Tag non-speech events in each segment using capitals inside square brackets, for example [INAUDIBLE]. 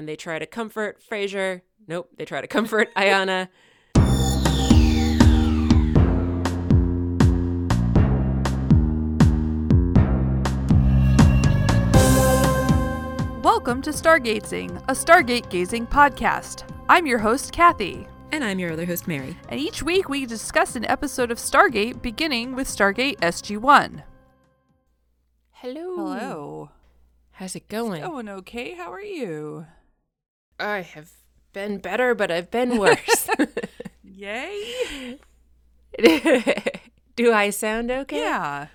and they try to comfort Fraiser. Nope, they try to comfort [LAUGHS] Ayana. Welcome to Stargazing, a Stargate gazing podcast. I'm your host, Kathy, And I'm your other host, Mary. and each week we discuss an episode of Stargate beginning with Stargate SG 1. Hello. Hello. How's it going? Going okay? How are you? I have been better, but I've been worse. [LAUGHS] [LAUGHS] Yay? Do I sound okay? Yeah.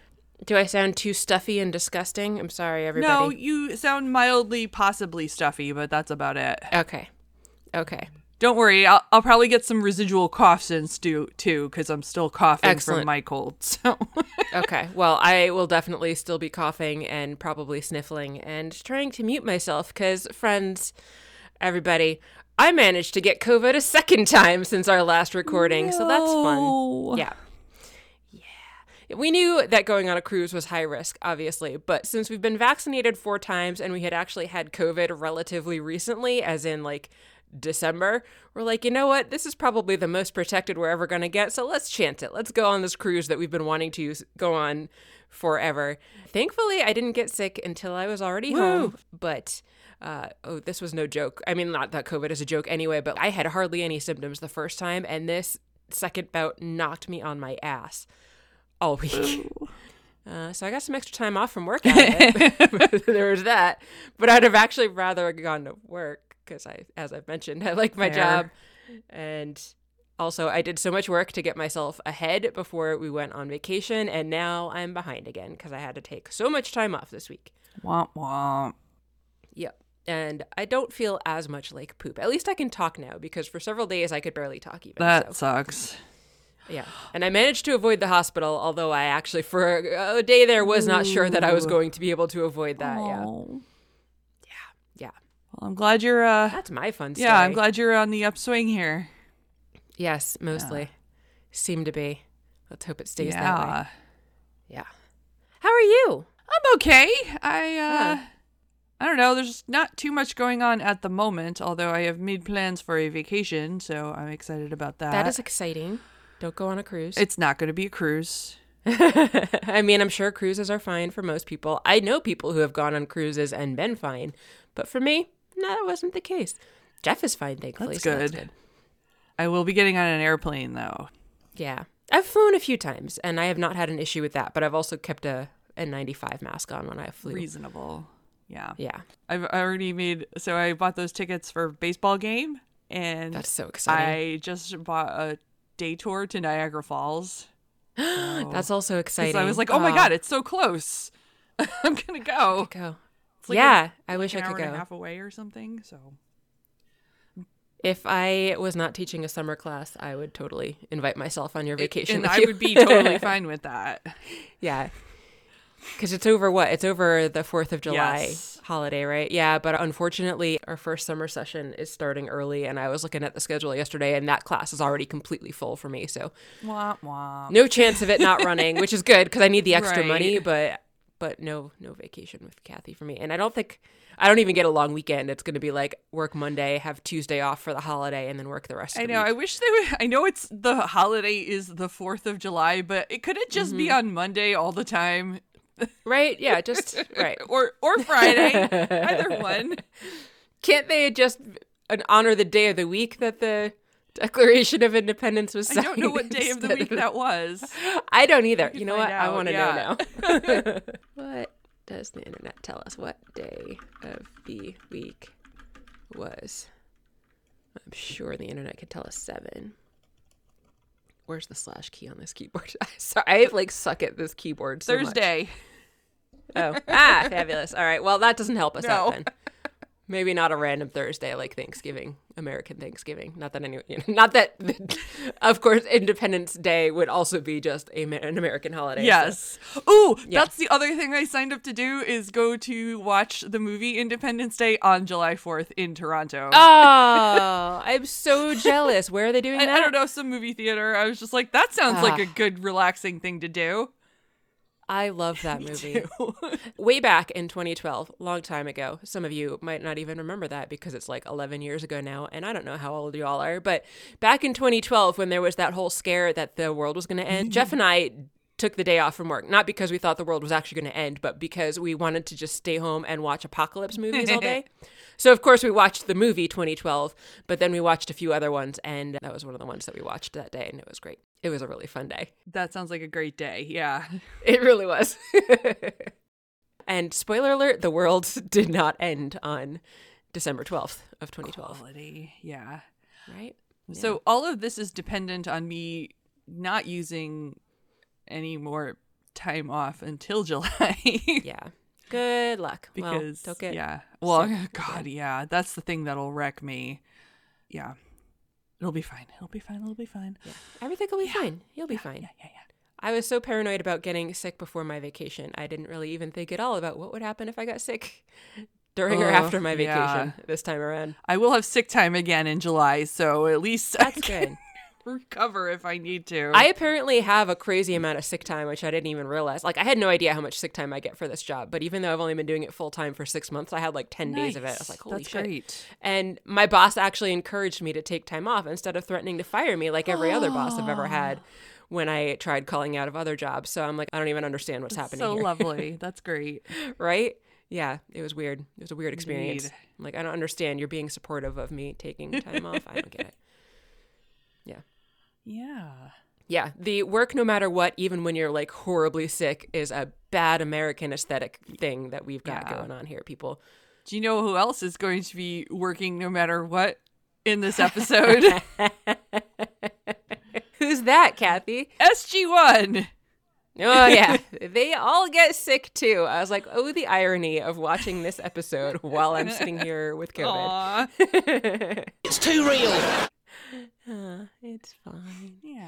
Do I sound too stuffy and disgusting? I'm sorry, everybody. No, you sound mildly, possibly stuffy, but that's about it. Okay. Okay. Don't worry, I'll, I'll probably get some residual coughs in stew too, because I'm still coughing Excellent. from my cold. So [LAUGHS] Okay. Well, I will definitely still be coughing and probably sniffling and trying to mute myself because, friends, everybody, I managed to get COVID a second [LAUGHS] time since our last recording, so that's fun. Yeah. Yeah. We knew that going on a cruise was high risk, obviously, but since we've been vaccinated four times and we had actually had COVID relatively recently, as in like December, we're like, you know what? This is probably the most protected we're ever going to get, so let's chance it. Let's go on this cruise that we've been wanting to use, go on forever. Thankfully, I didn't get sick until I was already home, but. Uh, oh, this was no joke. I mean, not that COVID is a joke anyway, but I had hardly any symptoms the first time, and this second bout knocked me on my ass all week. Uh, so I got some extra time off from work. Out of it. [LAUGHS] [LAUGHS] there was that, but I'd have actually rather gone to work because I, as I've mentioned, [LAUGHS] I like my Fair. job, and also I did so much work to get myself ahead before we went on vacation, and now I'm behind again because I had to take so much time off this week. womp womp. Yep. And I don't feel as much like poop. At least I can talk now because for several days I could barely talk even. That so. sucks. Yeah. And I managed to avoid the hospital, although I actually, for a, day there, was not sure that I was going to be able to avoid that. Yeah. Yeah. Yeah. Well, I'm glad you're uh That's my fun story. yeah, I'm glad you're on the upswing here. Yes, mostly. Seem to be. Let's hope it stays that way. yeah. Yeah. How are you? I'm okay. I uh Yeah. I don't know, there's not too much going on at the moment, although I have made plans for a vacation, so I'm excited about that. that is exciting. Don't go on a cruise. it's not going to be a cruise. [LAUGHS] I mean, I'm sure cruises are fine for most people. I know people who have gone on cruises and been fine, but for me, no, that wasn't the case. Jeff is fine, thankfully. That's so good. I will be getting on an airplane though. Yeah. I've flown a few times and I have not had an issue with that, but I've also kept a, a 95 mask on when I flew. Reasonable. Yeah. Yeah. I've already made so I bought those tickets for baseball game and That's so exciting. I just bought a day tour to Niagara Falls. So- [GASPS] That's also exciting. I was like, oh my god, it's so close. [LAUGHS] I'm gonna go. Go. Like yeah, an- I wish I an hour could and a go. half away or something. So If I was not teaching a summer class, I would totally invite myself on your vacation. and with I would be totally [LAUGHS] fine with that. Yeah. Because it's over what? It's over the 4th of July Yes. holiday, right? Yeah, but unfortunately, our first summer session is starting early, and I was looking at the schedule yesterday, and that class is already completely full for me. So, Wah, wah. no chance of it not running, which is good because I need the extra Right. money, but but no no vacation with Kathy for me. And I don't think I don't even get a long weekend. It's going to be like work Monday, have Tuesday off for the holiday, and then work the rest of I the know. week. I wish they would. I know it's the holiday is the Fourth of July, but it could it just be Mm-hmm. on Monday all the time, [LAUGHS] right? Yeah, just right. [LAUGHS] or or Friday, [LAUGHS] either one. Can't they just honor the day of the week that the Declaration of Independence was signed? I don't know what day of the week that was. I don't either. You know what? I want to yeah. know now. what does the internet tell us? What day of the week was? I'm sure the internet could tell us seven. Where's the slash key on this keyboard? [LAUGHS] Sorry, I like suck at this keyboard. So much. Thursday. Oh, ah, fabulous. All right. Well, that doesn't help us No. out then. [LAUGHS] Maybe not a random Thursday like Thanksgiving, American Thanksgiving. Not that any, you know, not that, [LAUGHS] of course, Independence Day would also be just a, an American holiday. so- Yes. Ooh, Yeah. that's the other thing I signed up to do is go to watch the movie Independence Day on July 4th in Toronto. [LAUGHS] Oh, I'm so jealous. Where are they doing I, that? I don't know, some movie theater. I was just like, that sounds like Ah. a good, relaxing thing to do. I love that [LAUGHS] movie. [LAUGHS] Way back in 2012, long time ago. Some of you might not even remember that because it's like 11 years ago now, and I don't know how old y'all are. But back in 2012, when there was that whole scare that the world was going to end, Jeff [LAUGHS] and I took the day off from work, not because we thought the world was actually going to end, but because we wanted to just stay home and watch apocalypse movies all day. [LAUGHS] So of course we watched the movie 2012, but then we watched a few other ones, and that was one of the ones that we watched that day, and it was great. It was a really fun day. That sounds like a great day. Yeah. [LAUGHS] It really was. [LAUGHS] and spoiler alert: the world did not end on December 12th of 2012. Quality. Yeah. Right. So all of this is dependent on me not using any more time off until [LAUGHS] July. Yeah. Good luck. because well, get yeah. Well, sick. God, yeah. That's the thing that'll wreck me. Yeah. It'll be fine. It'll be fine. It'll be fine. Yeah. Everything will be fine. You'll be fine. Yeah, yeah, yeah. I was so paranoid about getting sick before my vacation. I didn't really even think at all about what would happen if I got sick [LAUGHS] during or after my vacation yeah. this time around. I will have sick time again in July, so at least I That's can good. [LAUGHS] recover if I need to. I apparently have a crazy amount of sick time, which I didn't even realize. Like, I had no idea how much sick time I get for this job, but even though I've only been doing it full time for six months, I had like 10 days of it. I was like, holy That's shit. great. And my boss actually encouraged me to take time off instead of threatening to fire me like every other boss I've ever had ah. when I tried calling out of other jobs. So I'm like, I don't even understand what's happening so here. lovely. [LAUGHS] That's great. right? Yeah, it was weird. It was a weird experience. Indeed. Like, I don't understand. You're being supportive of me taking time off. I don't get it. [LAUGHS] Yeah. Yeah. Yeah. The work no matter what, even when you're like horribly sick, is a bad American aesthetic thing that we've got Yeah. going on here, people. Do you know who else is going to be working no matter what in this [LAUGHS] episode? [LAUGHS] Who's that, Kathy? SG1. Oh yeah, [LAUGHS] they all get sick too. I was like, oh, the irony of watching this episode while I'm sitting here with COVID. It's too real. [LAUGHS] Uh, it's fine. Yeah.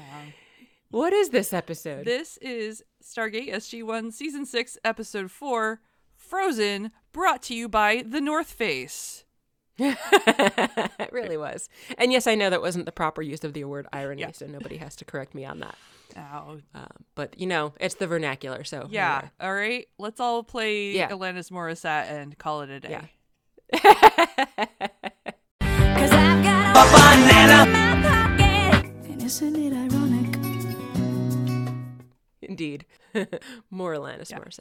What is this episode? This is Stargate SG1 Season 6, Episode 4 Frozen, brought to you by The North Face. [LAUGHS] it really was. And yes, I know that wasn't the proper use of the word irony, Yeah. so nobody has to correct me on that. Ow. Uh, but you know, it's the vernacular, so Yeah. are. All right. Let's all play Yeah. Alanis Morissette and call it a day. Yeah. [LAUGHS] Cause I've got a Banana. in my pocket. And isn't it ironic? Indeed, [LAUGHS] more Alanis Morissette.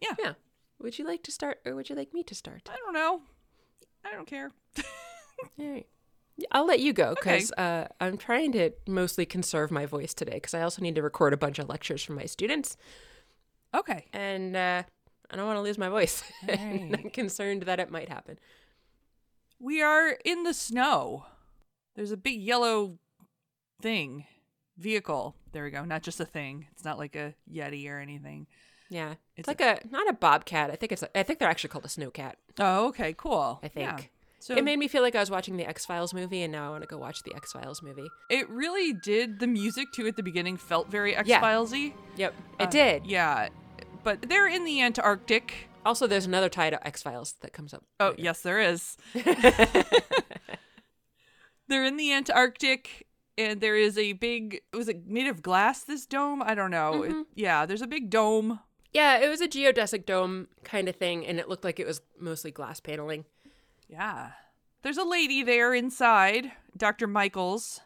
Yeah. Yeah. Would you like to start, or would you like me to start? I don't know. I don't care. [LAUGHS] All right. I'll let you go Okay. because uh, I'm trying to mostly conserve my voice today because I also need to record a bunch of lectures for my students, Okay. and uh, I don't want to lose my voice. [LAUGHS] and right. I'm concerned that it might happen. We are in the snow. There's a big yellow thing, vehicle. There we go. Not just a thing. It's not like a Yeti or anything. Yeah, it's, It's like a, not a bobcat. I think it's a, I think they're actually called a snowcat. Oh, okay. Cool. I think. Yeah. So it made me feel like I was watching the X Files movie, and now I want to go watch the X Files movie. it really did. The music too at the beginning felt very X Yeah. Filesy. Yep, it Uh, did. Yeah, but they're in the Antarctic. Also, there's another tie to X Files that comes up. Oh, later. yes, there is. [LAUGHS] [LAUGHS] they're in the Antarctic, and there is a big. It was it made of glass? This dome? I don't know. It- mm-hmm. yeah, there's a big dome. Yeah, it was a geodesic dome kind of thing, and it looked like it was mostly glass paneling. Yeah, there's a lady there inside, Dr. Michaels.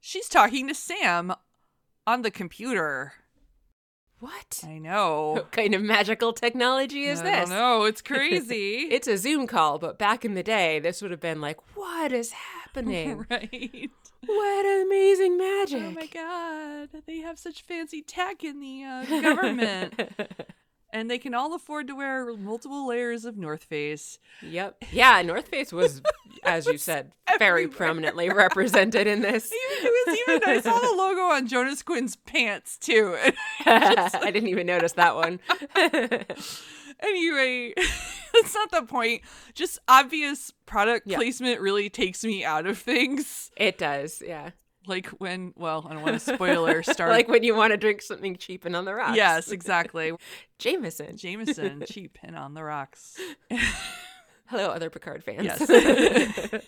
She's talking to Sam on the computer. What? I know. What kind of magical technology is I this? don't know. It's [LAUGHS] crazy. It's a Zoom call, but back in the day, this would have been like, what is happening? [LAUGHS] right. what amazing magic. Oh my god, they have such fancy tech in the uh, government. [LAUGHS] and they can all afford to wear multiple layers of North Face. Yep. Yeah, North Face was, [LAUGHS] as you said, very everywhere. prominently represented in this. Even, it was even I saw the logo on Jonas Quinn's pants too. I didn't even notice that one. Anyway, [LAUGHS] that's not the point. Just obvious product placement really takes me out of things. it does, yeah. Like when, well, I don't want to spoiler [LAUGHS] start. Like when you want to drink something cheap and on the rocks. yes, exactly. [LAUGHS] Jameson. Jameson, cheap and on the rocks. Hello, other Picard fans. Yes.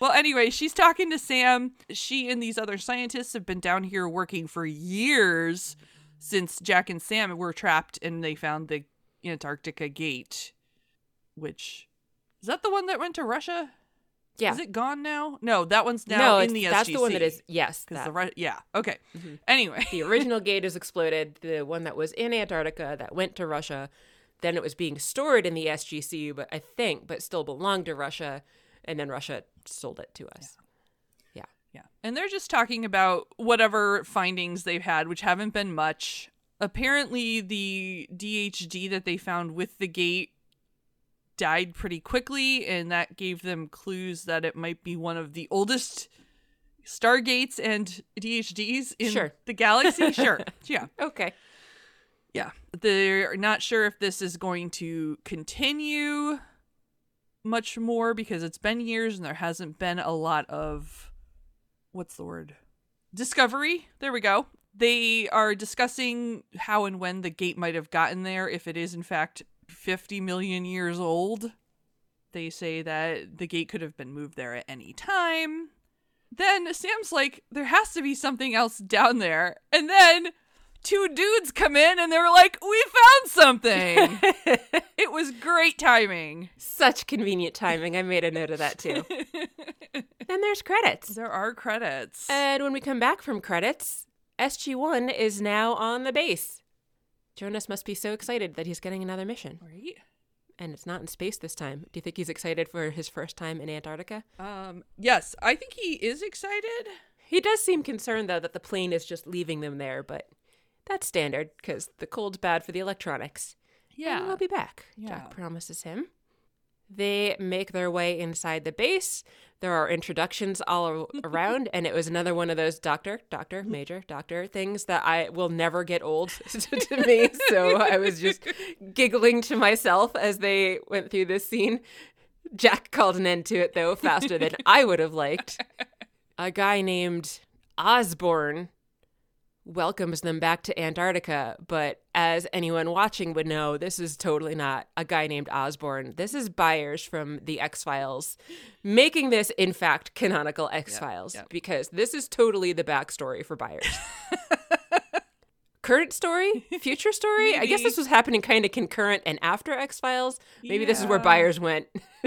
well, anyway, she's talking to Sam. She and these other scientists have been down here working for years since Jack and Sam were trapped and they found the Antarctica gate, which is that the one that went to Russia? Yeah. Is it gone now? No, that one's now no, in the that's the one that is yes. That. the Ru- yeah, okay. Mhm. Anyway, the original gate is exploded. The one that was in Antarctica that went to Russia, then it was being stored in the SGC, but I think, but still belonged to Russia, and then Russia sold it to us. Yeah. Yeah. And they're just talking about whatever findings they've had, which haven't been much. Apparently, the DHD that they found with the gate died pretty quickly, and that gave them clues that it might be one of the oldest stargates and DHDs in Sure. the galaxy. [LAUGHS] Sure. Yeah. Okay. Yeah. They're not sure if this is going to continue much more because it's been years and there hasn't been a lot of what's the word? Discovery. There we go. They are discussing how and when the gate might have gotten there if it is in fact 50 million years old. They say that the gate could have been moved there at any time. Then Sam's like, there has to be something else down there. And then two dudes come in and they were like, we found something. [LAUGHS] it was great timing. Such convenient timing. I made a note of that too. [LAUGHS] then there's credits. There are credits. And when we come back from credits, SG1 is now on the base. Jonas must be so excited that he's getting another mission. right? And it's not in space this time. Do you think he's excited for his first time in Antarctica? Um, yes, I think he is excited. He does seem concerned, though, that the plane is just leaving them there, but that's standard because the cold's bad for the electronics. And we'll be back, Yeah. Jack promises him. They make their way inside the base. There are introductions all [LAUGHS] around, and it was another one of those doctor, doctor, major, doctor things that I will never get old [LAUGHS] to me. So I was just giggling to myself as they went through this scene. Jack called an end to it, though, faster than I would have liked. A guy named Osborne welcomes them back to Antarctica, but as anyone watching would know, this is totally not a guy named Osborne. This is Byers from the X Files, making this, in fact, canonical X Files, yep. because this is totally the backstory for Byers. [LAUGHS] Current story, future story. I guess this was happening kind of concurrent and after X Files. Maybe this is where Yeah. Byers went. [LAUGHS]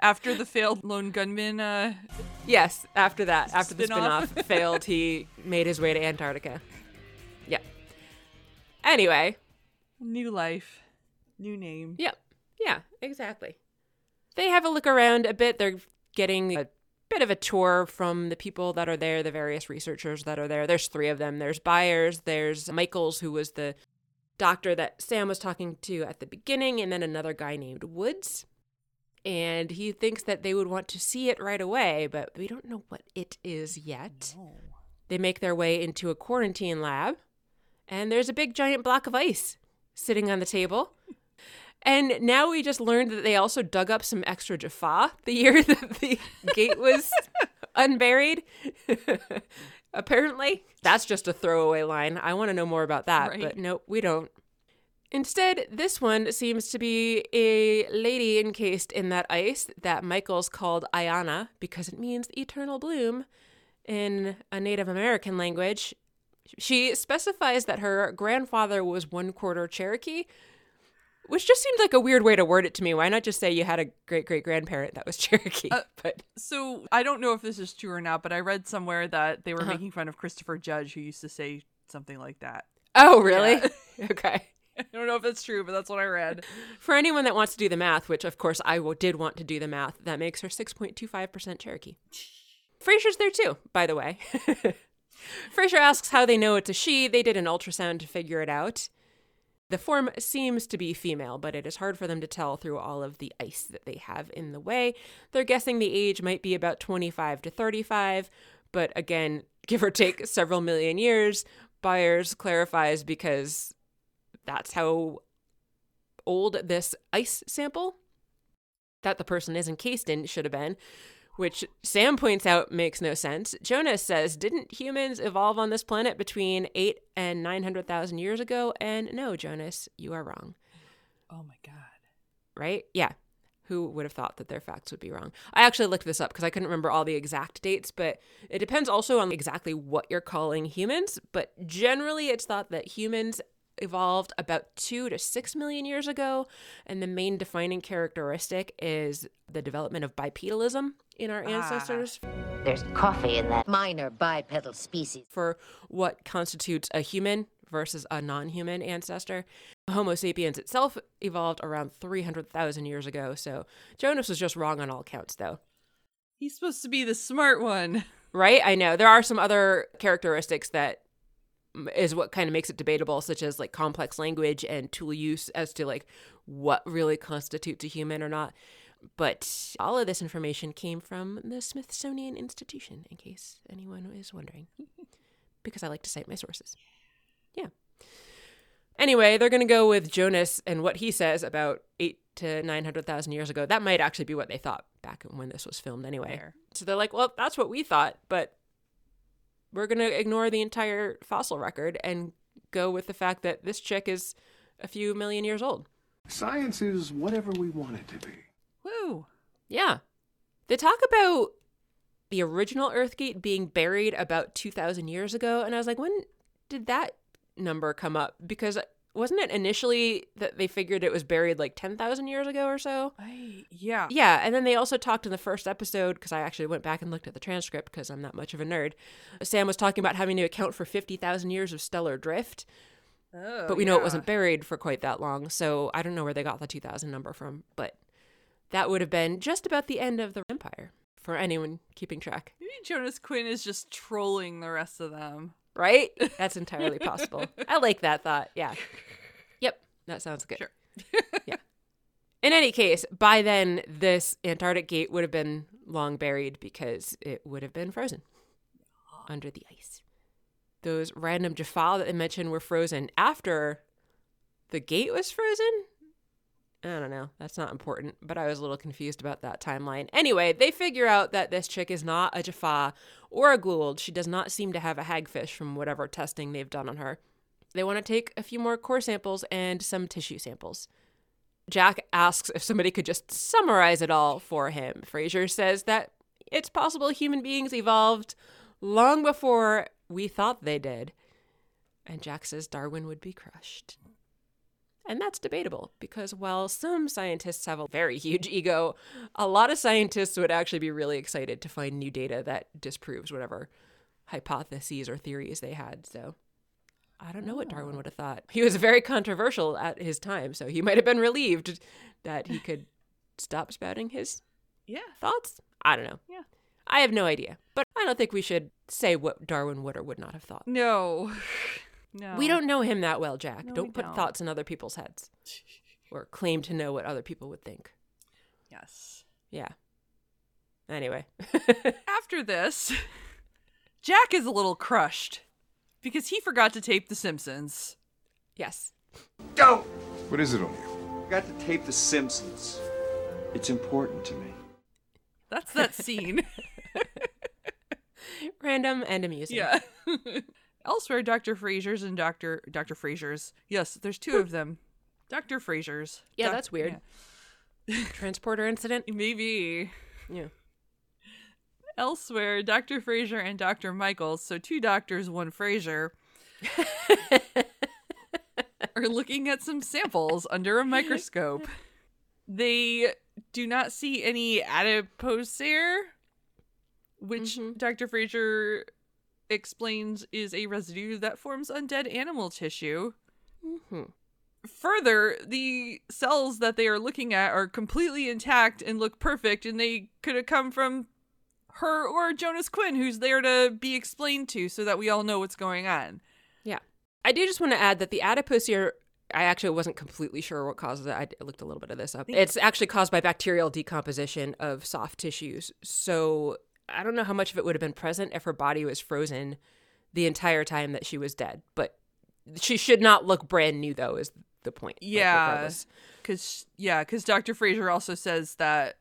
After the failed lone gunman, uh, Yes, after that, after the Spin-off. spin-off [LAUGHS] failed, he made his way to Antarctica. Yeah. Anyway, new life, new name. yep. Yeah, exactly. They have a look around a bit. They're getting a bit of a tour from the people that are there, the various researchers that are there. There's three of them. There's Byers, there's Michaels, who was the doctor that Sam was talking to at the beginning, and then another guy named Woods. And he thinks that they would want to see it right away, but we don't know what it is yet. They make their way into a quarantine lab, and there's a big giant block of ice sitting on the table. [LAUGHS] And now we just learned that they also dug up some extra Jaffa the year [LAUGHS] that the gate was [LAUGHS] unburied. Apparently, that's just a throwaway line. I want to know more about that, Right. but nope, we don't. Instead, this one seems to be a lady encased in that ice that Michaels called Ayana because it means eternal bloom in a Native American language. She specifies that her grandfather was one quarter Cherokee, which just seemed like a weird way to word it to me. Why not just say you had a great great grandparent that was [LAUGHS] Cherokee? Uh, but So I don't know if this is true or not, but I read somewhere that they were Uh-huh. making fun of Christopher Judge, who used to say something like that. oh, really? Yeah. [LAUGHS] okay. Know if that's true, but that's what I read. For anyone that wants to do the math, which of course I did want to do the math, that makes her 6.25% Cherokee. Fraiser's there too, by the way. [LAUGHS] Fraiser asks how they know it's a she. They did an ultrasound to figure it out. The form seems to be female, but it is hard for them to tell through all of the ice that they have in the way. They're guessing the age might be about 25 to 35, but again, [LAUGHS] give or take several million years. Byers clarifies because that's how old this ice sample that the person is encased in should have been, which Sam points out makes no sense. Jonas says, didn't humans evolve on this planet between eight and 900,000 years ago? And no, Jonas, you are wrong, Oh my god. right? Yeah. Who would have thought that their facts would be wrong? I actually looked this up because I couldn't remember all the exact dates, but it depends also on exactly what you're calling humans. But generally, it's thought that humans evolved about two to six million years ago, and the main defining characteristic is the development of bipedalism in our ah. ancestors There's coffee in that minor bipedal species. for what constitutes a human versus a non human ancestor. Homo sapiens itself evolved around 300,000 years ago, so Jonas was just wrong on all counts, though. He's supposed to be the smart one. [LAUGHS] Right? I know. There are some other characteristics that is what kind of makes it debatable, such as like complex language and tool use as to like what really constitutes a human or not. But all of this information came from the Smithsonian Institution, in case anyone is wondering, [LAUGHS] because I like to cite my sources. Yeah. Anyway, they're going to go with Jonas and what he says about eight to 900,000 years ago. That might actually be what they thought back when this was filmed, anyway. So they're like, well, that's what we thought, but we're going to ignore the entire fossil record and go with the fact that this chick is a few million years old. Science is whatever we want it to be. Woo. Yeah. They talk about the original Earthgate being buried about 2,000 years ago. And I was like, when did that number come up? Because wasn't it initially that they figured it was buried like 10,000 years ago or so? I yeah. Yeah, and then they also talked in the first episode because I actually went back and looked at the transcript because I'm not much of a nerd. Sam was talking about having to account for 50,000 years of stellar drift, Oh, but we know it wasn't buried for quite that long. So I don't know where they got the 2000 number from, but that would have been just about the end of the empire for anyone keeping track, Maybe Jonas Quinn is just trolling the rest of them. Right? [LAUGHS] That's entirely possible. I like that thought. Yeah. [LAUGHS] Yep, that sounds good. Sure. [LAUGHS] yeah. In any case, by then, this Antarctic gate would have been long buried because it would have been frozen under the ice. Those random Jaffa that they mentioned were frozen after the gate was frozen. I don't know. That's not important, but I was a little confused about that timeline. Anyway, they figure out that this chick is not a Jaffa or a Goa'uld. She does not seem to have a hagfish from whatever testing they've done on her. They want to take a few more core samples and some tissue samples. Jack asks if somebody could just summarize it all for him. Fraiser says that it's possible human beings evolved long before we thought they did. And Jack says Darwin would be crushed. And that's debatable because while some scientists have a very huge [LAUGHS] ego, a lot of scientists would actually be really excited to find new data that disproves whatever hypotheses or theories they had. So I don't know what ah. Darwin would have thought. He was very controversial at his time, so he might have been relieved that he could stop spouting his Yeah. thoughts. I don't know. Yeah. I have no idea. But I don't think we should say what Darwin would or would not have thought. No. [LAUGHS] No. We don't know him that well, Jack. No, don't put don't. thoughts in other people's heads [LAUGHS] or claim to know what other people would think. Yes. Yeah. Anyway. [LAUGHS] After this, Jack is a little crushed because he forgot to tape The Simpsons. yes. Go! What is it on you? I got to tape The Simpsons. It's important to me. That's that [LAUGHS] scene. Random and amusing. yeah. Elsewhere, Dr. Fraiser's and Dr. Dr. Fraiser's. Yes, there's two of them. Dr. Fraiser's. Yeah, Doc- that's weird. [LAUGHS] Transporter incident. Maybe. Yeah. Elsewhere, Dr. Fraiser and Dr. Michaels, so two doctors, one Fraiser, [LAUGHS] are looking at some samples under a microscope. They do not see any adipocere, which mm-hmm. Dr. Fraiser explains is a residue that forms undead animal tissue. Mm-hmm. Further, the cells that they are looking at are completely intact and look perfect, and they could have come from her or Jonas Quinn, who's there to be explained to so that we all know what's going on. Yeah. I do just want to add that the adipocere, I actually wasn't completely sure what causes it. I looked a little bit of this up. It's actually caused by bacterial decomposition of soft tissues. So I don't know how much of it would have been present if her body was frozen the entire time that she was dead. But she should not look brand new, though, is the point. Yeah. regardless. Cause yeah, because Dr. Fraiser also says that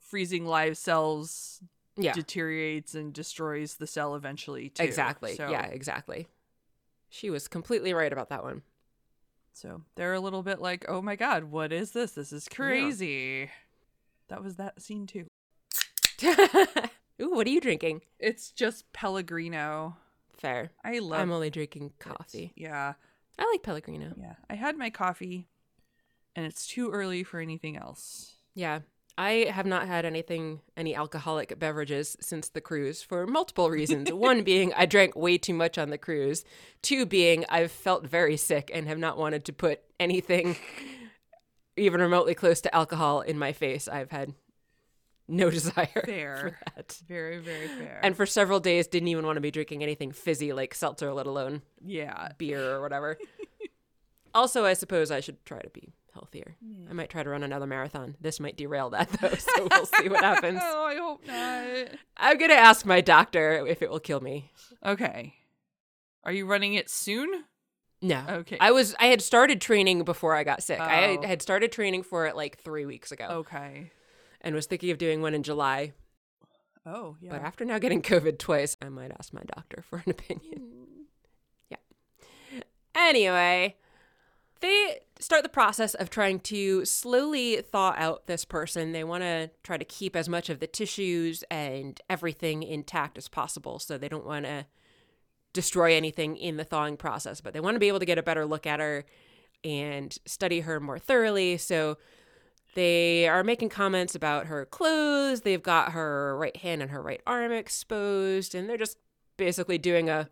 freezing live cells Yeah. deteriorates and destroys the cell eventually too. Exactly. So- Yeah, exactly. She was completely right about that one. So they're a little bit like, oh my god, what is this? This is crazy. That was that scene too. [LAUGHS] Ooh, what are you drinking? It's just Pellegrino. Fair. I love I'm only drinking coffee. Yeah. I like Pellegrino. Yeah. I had my coffee and it's too early for anything else. Yeah. I have not had anything, any alcoholic beverages since the cruise for multiple reasons. [LAUGHS] One being I drank way too much on the cruise. Two being I've felt very sick and have not wanted to put anything [LAUGHS] even remotely close to alcohol in my face. I've had no [LAUGHS] desire Fair. for that. Very, very fair. And for several days, didn't even want to be drinking anything fizzy like seltzer, let alone yeah. beer or whatever. [LAUGHS] also, I suppose I should try to be healthier. I might try to run another marathon. This might derail that though, [LAUGHS] so we'll see what happens. Oh, I hope not. I'm gonna ask my doctor if it will kill me. Okay. Are you running it soon? No. Okay. I was I had started training before I got sick. I Oh. had started training for it like three weeks ago Okay. And was thinking of doing one in July. Oh, yeah. But after now getting COVID twice, I might ask my doctor for an opinion. [LAUGHS] Yeah. Anyway, they start the process of trying to slowly thaw out this person. They want to try to keep as much of the tissues and everything intact as possible. So they don't want to destroy anything in the thawing process, but they want to be able to get a better look at her and study her more thoroughly. So they are making comments about her clothes. They've got her right hand and her right arm exposed, and they're just basically doing a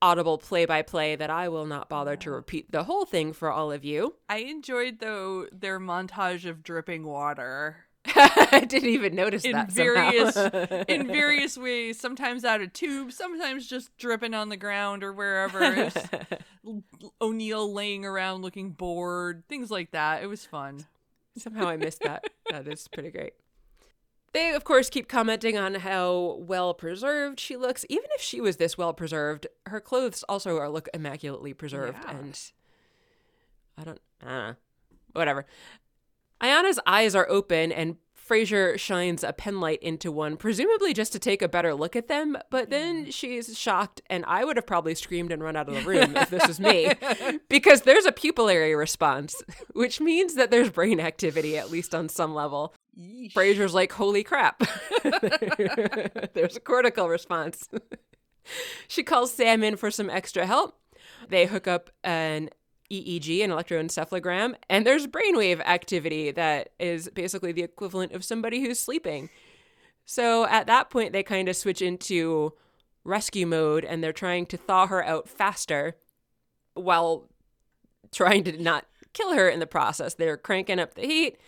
audible play by play that I will not bother to repeat the whole thing for all of you. I enjoyed though their montage of dripping water [LAUGHS] I didn't even notice in that various [LAUGHS] in various ways. Sometimes out of tubes, sometimes just dripping on the ground or wherever. [LAUGHS] O'Neill laying around looking bored, things like that. It was fun. Somehow I missed that. That is pretty great. They, of course, keep commenting on how well preserved she looks. Even if she was this well preserved, her clothes also are look immaculately preserved. Yeah. And I don't, I don't know. Whatever. Ayana's eyes are open, and Fraiser shines a penlight into one, presumably just to take a better look at them. But then she's shocked, and I would have probably screamed and run out of the [LAUGHS] room if this was me, because there's a pupillary response, which means that there's brain activity, at least on some level. Fraiser's like, holy crap. [LAUGHS] there's a cortical response. she calls Sam in for some extra help. They hook up an EEG, an electroencephalogram, and there's brainwave activity that is basically the equivalent of somebody who's sleeping. So at that point, they kind of switch into rescue mode and they're trying to thaw her out faster while trying to not kill her in the process. They're cranking up the heat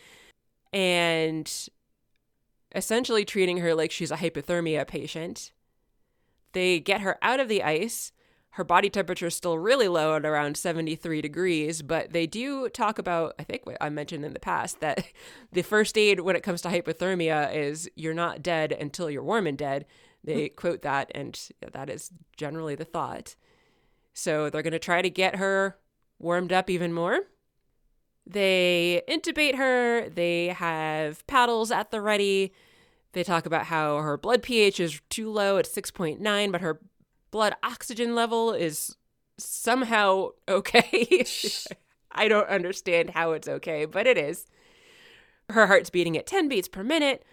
and essentially treating her like she's a hypothermia patient. They get her out of the ice. Her body temperature is still really low at around 73 degrees, but they do talk about, I think what I mentioned in the past, that [LAUGHS] the first aid when it comes to hypothermia is you're not dead until you're warm and dead. They hmm. quote that, and that is generally the thought. So they're going to try to get her warmed up even more. They intubate her, they have paddles at the ready. They talk about how her blood pH is too low at 6.9, but her blood oxygen level is somehow okay. [LAUGHS] I don't understand how it's okay, but it is. Her heart's beating at 10 beats per minute.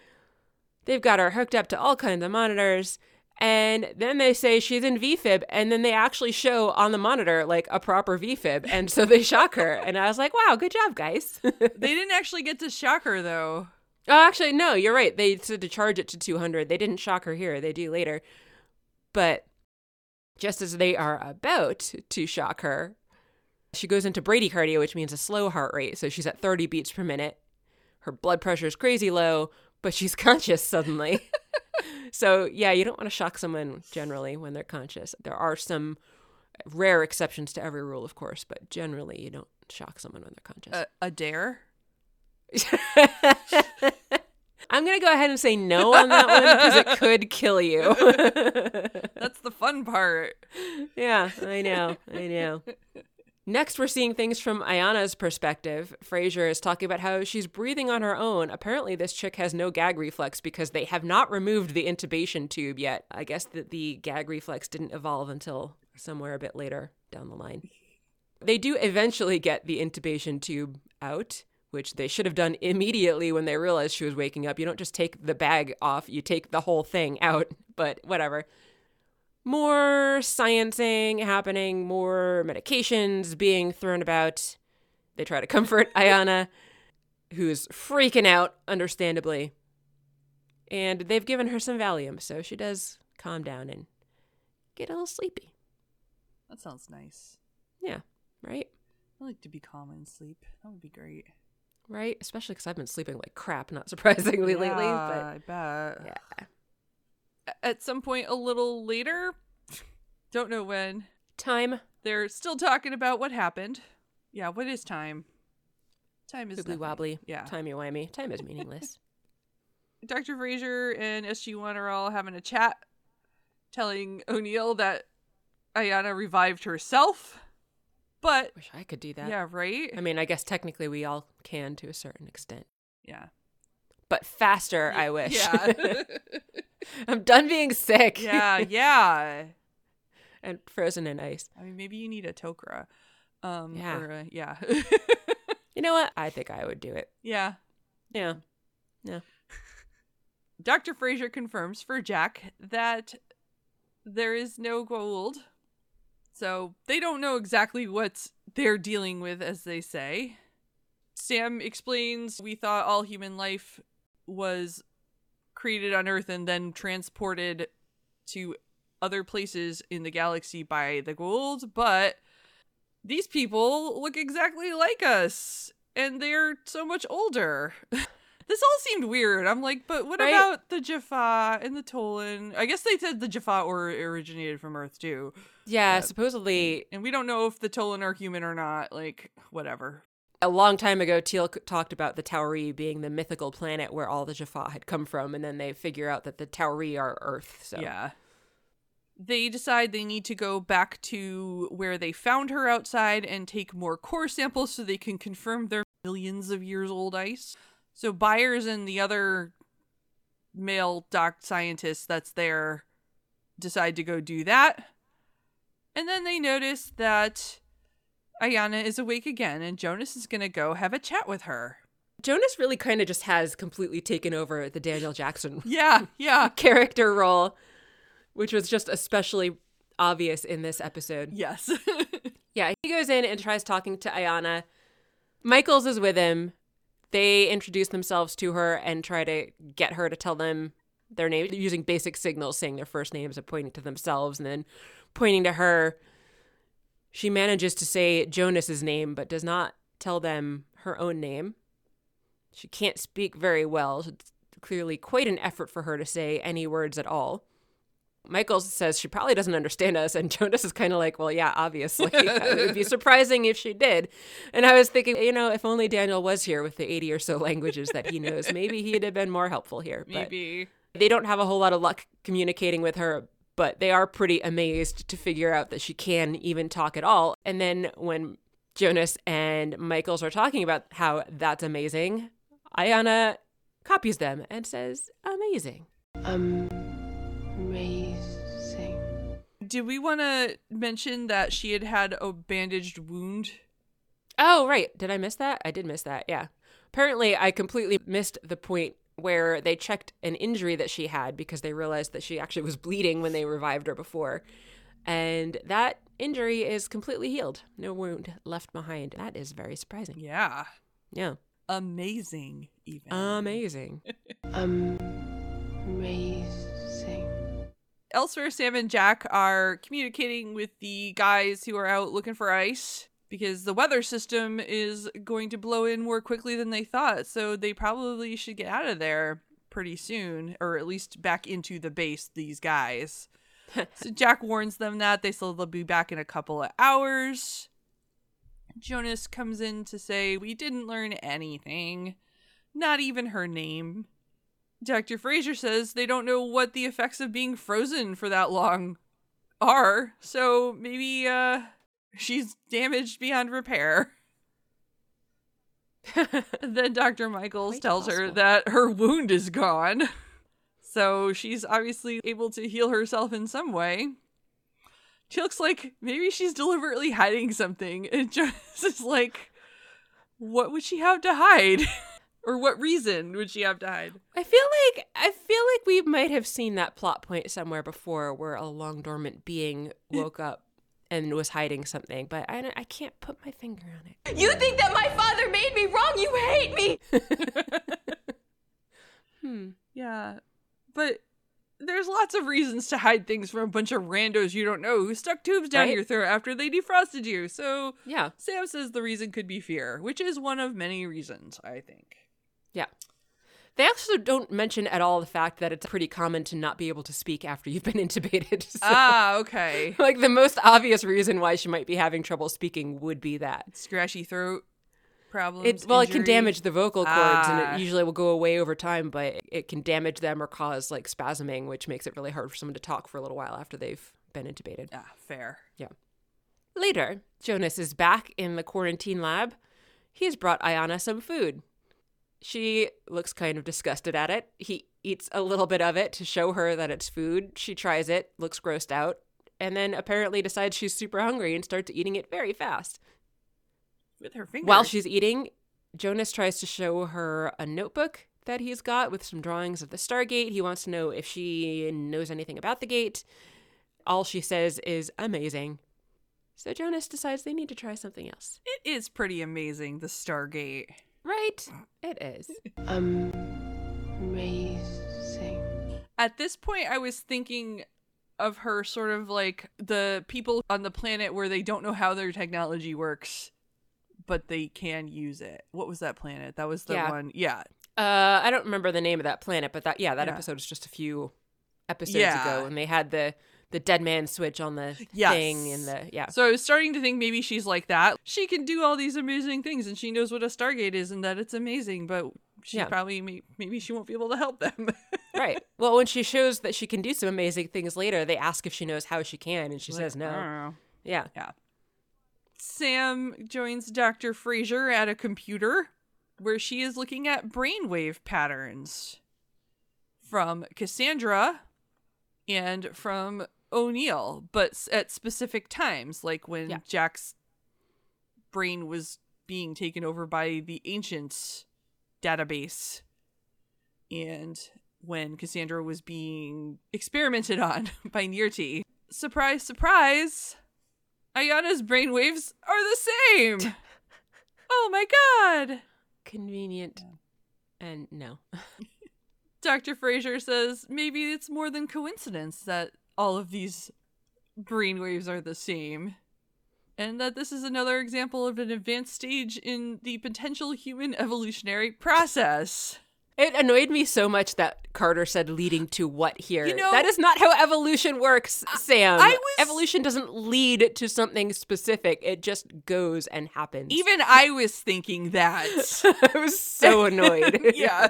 They've got her hooked up to all kinds of monitors. And then they say she's in VFib, and then they actually show on the monitor like a proper VFib. And so they shock her. And I was like, wow, good job, guys. [LAUGHS] They didn't actually get to shock her though. Oh, actually, no, you're right. They said to charge it to 200. They didn't shock her here. They do later. But just as they are about to shock her, she goes into bradycardia, which means a slow heart rate. So she's at 30 beats per minute. Her blood pressure is crazy low, but she's [LAUGHS] conscious suddenly. [LAUGHS] so, yeah, you don't want to shock someone generally when they're conscious. There are some rare exceptions to every rule, of course, but generally you don't shock someone when they're conscious. A, a dare? [LAUGHS] I'm going to go ahead and say no on that one because it could kill you. [LAUGHS] That's the fun part. yeah, I know. I know. Next, we're seeing things from Ayana's perspective. Fraiser is talking about how she's breathing on her own. Apparently, this chick has no gag reflex because they have not removed the intubation tube yet. I guess that the gag reflex didn't evolve until somewhere a bit later down the line. They do eventually get the intubation tube out, which they should have done immediately when they realized she was waking up. You don't just take the bag off, you take the whole thing out, [LAUGHS] but whatever. More sciencing happening, more medications being thrown about. They try to comfort [LAUGHS] Ayana, who's freaking out, understandably. And they've given her some Valium, so she does calm down and get a little sleepy. That sounds nice. Yeah, right? I like to be calm and sleep. That would be great. Right? Especially because I've been sleeping like crap, not [LAUGHS] surprisingly lately. Yeah, But I bet. yeah. At some point a little later, don't know when, Time. they're still talking about what happened. Yeah, what is time? Time is Wibbly wobbly. Yeah. Timey wimey. Time is meaningless. [LAUGHS] [LAUGHS] Dr. Fraiser and SG1 are all having a chat, telling O'Neill that Ayana revived herself. But Wish I could do that. yeah, right? I mean, I guess technically we all can to a certain extent. Yeah. But faster, I wish. Yeah. [LAUGHS] I'm done being sick. yeah, yeah. [LAUGHS] and frozen in ice. I mean, maybe you need a Tok'ra. Um, Yeah. Or a, yeah. [LAUGHS] You know what? I think I would do it. yeah. Yeah. Yeah. Dr. Fraiser confirms for Jack that there is no Goa'uld. So they don't know exactly what they're dealing with, as they say. Sam explains we thought all human life was created on Earth and then transported to other places in the galaxy by the Goa'uld, but these people look exactly like us and they're so much older. [LAUGHS] this all seemed weird. I'm like, but what Right? about the Jaffa and the Tollan? I guess they said the Jaffa or originated from Earth too. Yeah, mm. supposedly And we don't know if the Tollan are human or not. Like, whatever. a long time ago, Teal'c talked about the Tauri being the mythical planet where all the Jaffa had come from, and then they figure out that the Tauri are Earth. So Yeah. They decide they need to go back to where they found her outside and take more core samples so they can confirm their millions of years old ice. So Byers and the other male doc scientists that's there decide to go do that. And then they notice that Ayana is awake again and Jonas is going to go have a chat with her. Jonas really kind of just has completely taken over the Daniel Jackson [LAUGHS] Yeah, yeah. [LAUGHS] character role, which was just especially obvious in this episode. Yes. [LAUGHS] Yeah, he goes in and tries talking to Ayana. Michaels is with him. They introduce themselves to her and try to get her to tell them their name using basic signals, saying their first names and pointing to themselves and then pointing to her. She manages to say Jonas's name, but does not tell them her own name. She can't speak very well. It's clearly quite an effort for her to say any words at all. Michaels says she probably doesn't understand us, and [LAUGHS] Jonas is kind of like, well, yeah, obviously. [LAUGHS] it would be surprising if she did. And I was thinking, you know, if only Daniel was here with the 80 or so languages that he knows, maybe he'd have been more helpful here. But Maybe. they don't have a whole lot of luck communicating with her, but they are pretty amazed to figure out that she can even talk at all. And then when Jonas and Michaels are talking about how that's amazing, Ayana copies them and says, amazing. Um, amazing. Did we want to mention that she had had a bandaged wound? Oh, right. Did I miss that? I did miss that. Yeah. Apparently, I completely missed the point where they checked an injury that she had because they realized that she actually was bleeding when they revived her before. And that injury is completely healed. No wound left behind. That is very surprising. Yeah. Yeah. Amazing, even. Amazing. [LAUGHS] Amazing. Elsewhere, Sam and Jack are communicating with the guys who are out looking for ice because the weather system is going to blow in more quickly than they thought. So they probably should get out of there pretty soon, or at least back into the base, these guys. [LAUGHS] so Jack warns them that they said they'll be back in a couple of hours. Jonas comes in to say, We didn't learn anything, not even her name. Dr. Fraiser says they don't know what the effects of being frozen for that long are, so maybe uh she's damaged beyond repair. [LAUGHS] then Dr. Michaels Quite tells her that her wound is gone. So she's obviously able to heal herself in some way. She looks like maybe she's deliberately hiding something. And Jonas [LAUGHS] is like, what would she have to hide? [LAUGHS] or what reason would she have to hide? I feel like I feel like we might have seen that plot point somewhere before, where a long dormant being woke up and was hiding something, but I I can't put my finger on it. You think that my father made me wrong? You hate me! [LAUGHS] Hmm. Yeah. But there's lots of reasons to hide things from a bunch of randos you don't know who stuck tubes down Right. your throat after they defrosted you. So Yeah, Sam says the reason could be fear, which is one of many reasons, I think. yeah. They also don't mention at all the fact that it's pretty common to not be able to speak after you've been [LAUGHS] intubated. [LAUGHS] So, Ah, okay. [LAUGHS] like the most obvious reason why she might be having trouble speaking would be that. Scratchy throat problems. It well, it can damage the vocal cords, and Ah. it usually will go away over time. But it can damage them or cause like spasming, which makes it really hard for someone to talk for a little while after they've been intubated. Ah, fair. Yeah. Later, Jonas is back in the quarantine lab. He's brought Ayana some food. She looks kind of disgusted at it. He eats a little bit of it to show her that it's food. She tries it, looks grossed out, and then apparently decides she's super hungry and starts eating it very fast. With her fingers. While she's eating, Jonas tries to show her a notebook that he's got with some drawings of the Stargate. He wants to know if she knows anything about the gate. All she says is amazing. So Jonas decides they need to try something else. It is pretty amazing, the Stargate. Right? It is. Amazing. At this point, I was thinking of her sort of like the people on the planet where they don't know how their technology works, but they can use it. What was that planet? That was the Yeah. one. Yeah. Uh, I don't remember the name of that planet, but that yeah, that Yeah. episode is just a few episodes Yeah. ago, and they had the the dead man switch on the Yes. thing and the yeah. So I was starting to think maybe she's like that. She can do all these amazing things and she knows what a Stargate is and that it's amazing, but she Yeah. probably maybe she won't be able to help them. [LAUGHS] right. Well, when she shows that she can do some amazing things later, they ask if she knows how she can, and she says no. Yeah. Yeah. Sam joins Dr. Fraiser at a computer where she is looking at brainwave patterns from Cassandra and from O'Neill, but at specific times, like when Yeah. Jack's brain was being taken over by the ancients database and when Cassandra was being experimented on [LAUGHS] by Nirrti. Surprise, surprise! Ayana's brainwaves are the same! [LAUGHS] oh my god! Convenient. And no. [LAUGHS] Dr. Fraiser says maybe it's more than coincidence that all of these green brainwaves are the same. And that this is another example of an advanced stage in the potential human evolutionary process. It annoyed me so much that Carter said leading to what here. You know- that is not how evolution works, Sam. I was- Evolution doesn't lead to something specific. It just goes and happens. Even I was thinking that. [LAUGHS] I was so [LAUGHS] annoyed. yeah.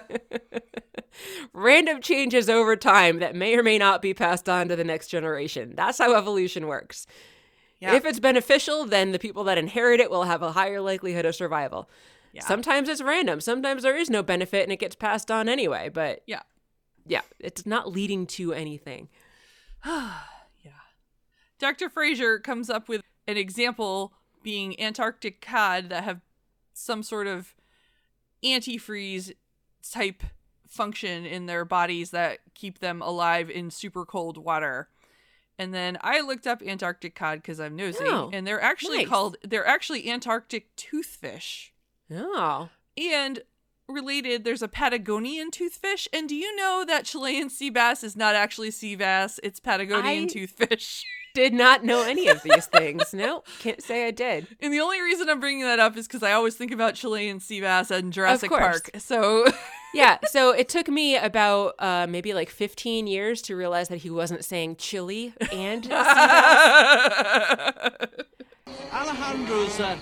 [LAUGHS] Random changes over time that may or may not be passed on to the next generation. That's how evolution works. Yeah. If it's beneficial, then the people that inherit it will have a higher likelihood of survival. Yeah. Sometimes it's random. Sometimes there is no benefit and it gets passed on anyway. But Yeah. yeah, it's not leading to anything. [SIGHS] Yeah. Dr. Fraiser comes up with an example being Antarctic cod that have some sort of antifreeze type function in their bodies that keep them alive in super cold water. And then I looked up Antarctic cod because I'm nosy, Oh, and they're actually nice. called they're actually Antarctic toothfish. Oh. And related, there's a Patagonian toothfish. And do you know that Chilean sea bass is not actually sea bass? It's Patagonian I- toothfish. [LAUGHS] Did not know any of these [LAUGHS] things. No, can't say I did. And the only reason I'm bringing that up is because I always think about Chilean sea bass and Jurassic course. Park. So [LAUGHS] Yeah, so it took me about uh, maybe like 15 years to realize that he wasn't saying chili and Alejandro's uh,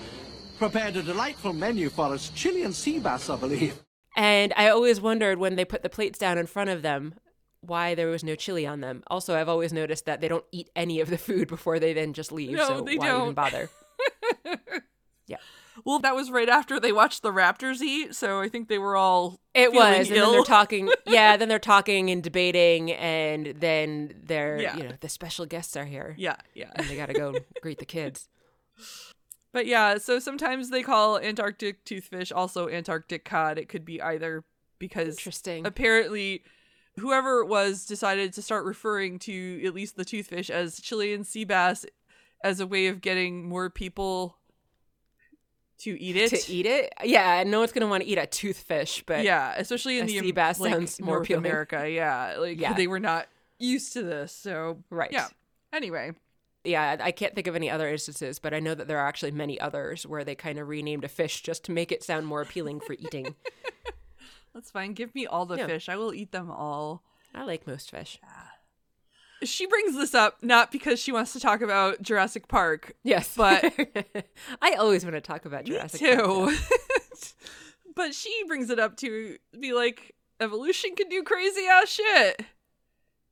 prepared a delightful menu for us. Chilean sea bass, I believe. And I always wondered when they put the plates down in front of them why there was no chili on them. Also, I've always noticed that they don't eat any of the food before they then just leave. No, so they why even don't. bother? [LAUGHS] Yeah. Well, that was right after they watched the Raptors eat, so I think they were all It was, and ill. then they're talking. [LAUGHS] Yeah, then they're talking and debating, and then they're, Yeah. you know, the special guests are here, yeah, yeah. and they got to go greet the kids. [LAUGHS] But yeah, so sometimes they call Antarctic toothfish also Antarctic cod. It could be either because Interesting. apparently whoever it was decided to start referring to at least the toothfish as Chilean sea bass as a way of getting more people to eat it. to eat it. Yeah, no one's gonna want to eat a toothfish, but yeah, especially in the sea bass like, sounds more North appealing. America. Yeah, like Yeah. they were not used to this. So right. yeah. Anyway, yeah. I can't think of any other instances, but I know that there are actually many others where they kind of renamed a fish just to make it sound more appealing for eating. [LAUGHS] that's fine. Give me all the Yeah. fish. I will eat them all. I like most fish. She brings this up not because she wants to talk about Jurassic Park. Yes, But- [LAUGHS] I always want to talk about Me Jurassic Park, too. [LAUGHS] but she brings it up to be like, evolution can do crazy ass shit.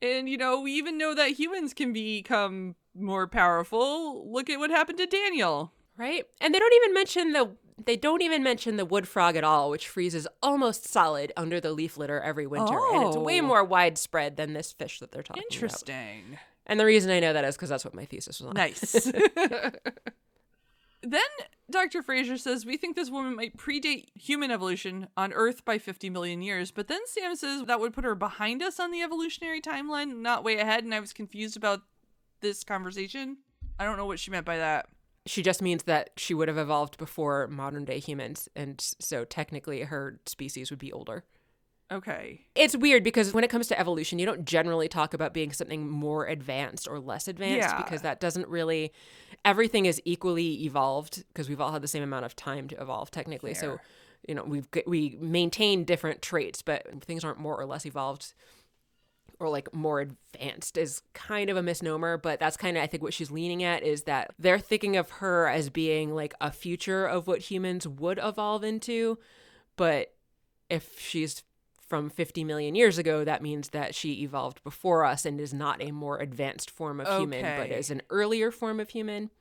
And, you know, we even know that humans can become more powerful. Look at what happened to Daniel. right? And they don't even mention the they don't even mention the wood frog at all, which freezes almost solid under the leaf litter every winter, and it's way Oh. more widespread than this fish that they're talking about. Interesting. And the reason I know that is because that's what my thesis was on. Nice. [LAUGHS] [LAUGHS] then Dr. Fraiser says we think this woman might predate human evolution on Earth by 50 million years, but then Sam says that would put her behind us on the evolutionary timeline, not way ahead, and I was confused about this conversation. I don't know what she meant by that. She just means that she would have evolved before modern day humans, and so technically her species would be older. Okay. It's weird because when it comes to evolution, you don't generally talk about being something more advanced or less advanced Yeah. because that doesn't really. Everything is equally evolved because we've all had the same amount of time to evolve technically. So, you know, we've we maintain different traits, but things aren't more or less evolved or like more advanced is kind of a misnomer, but that's kind of I think what she's leaning at is that they're thinking of her as being like a future of what humans would evolve into, but if she's from 50 million years ago, that means that she evolved before us and is not a more advanced form of human, but is an earlier form of human.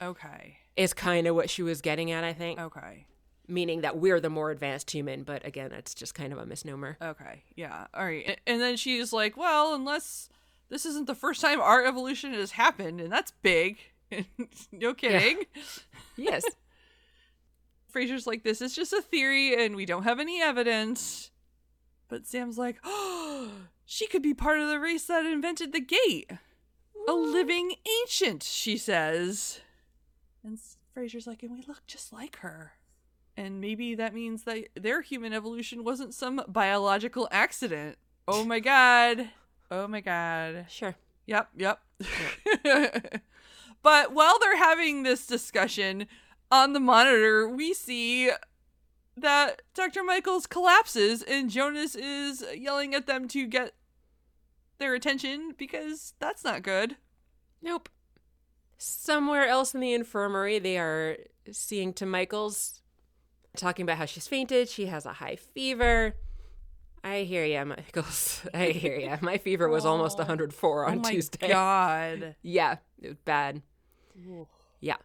Okay. Is kind of what she was getting at, I think, Okay. Meaning that we're the more advanced human, but again, it's just kind of a misnomer. Okay. Yeah. All right. And then she's like, well, unless this isn't the first time our evolution has happened, and that's big. [LAUGHS] no kidding. [LAUGHS] Yes. [LAUGHS] Fraiser's like, this is just a theory and we don't have any evidence. But Sam's like, oh, [GASPS] she could be part of the race that invented the gate. A living ancient, she says. And Fraiser's like, and we look just like her. And maybe that means that their human evolution wasn't some biological accident. Oh my god. Oh my god. Sure. Yep, yep. [LAUGHS] but while they're having this discussion on the monitor, we see that Dr. Michaels collapses and Jonas is yelling at them to get their attention because that's not good. Nope. Somewhere else in the infirmary, they are seeing to Michael's, talking about how she's fainted. She has a high fever. I hear ya, Michaels. [LAUGHS] I hear ya. My fever was almost 104 on oh my Tuesday. god. [LAUGHS] Yeah, it was bad. Yeah.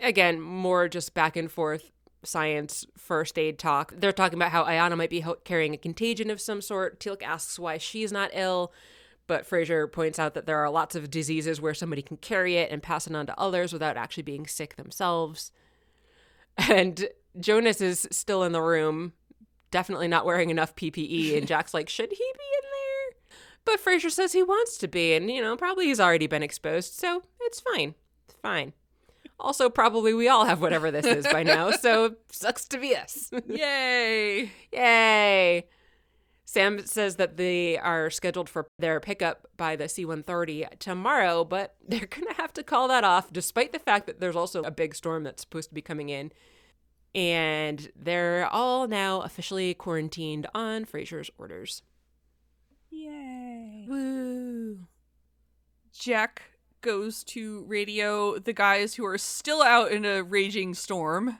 Again, more just back and forth science first aid talk. They're talking about how Ayana might be ho- carrying a contagion of some sort. Teal'c asks why she's not ill, but Fraiser points out that there are lots of diseases where somebody can carry it and pass it on to others without actually being sick themselves. [LAUGHS] And Jonas is still in the room, definitely not wearing enough PPE, and [LAUGHS] Jack's like, "Should he be in there?" But Fraiser says he wants to be, and you know, probably he's already been exposed, so it's fine. It's fine. Also, probably we all have whatever this is by now, so [LAUGHS] sucks to be us. Yay. [LAUGHS] Yay! Sam says that they are scheduled for their pickup by the C 130 tomorrow, but they're going to have to call that off despite the fact that there's also a big storm that's supposed to be coming in. And they're all now officially quarantined on Fraiser's orders. Yay. Woo! Jack goes to radio the guys who are still out in a raging storm,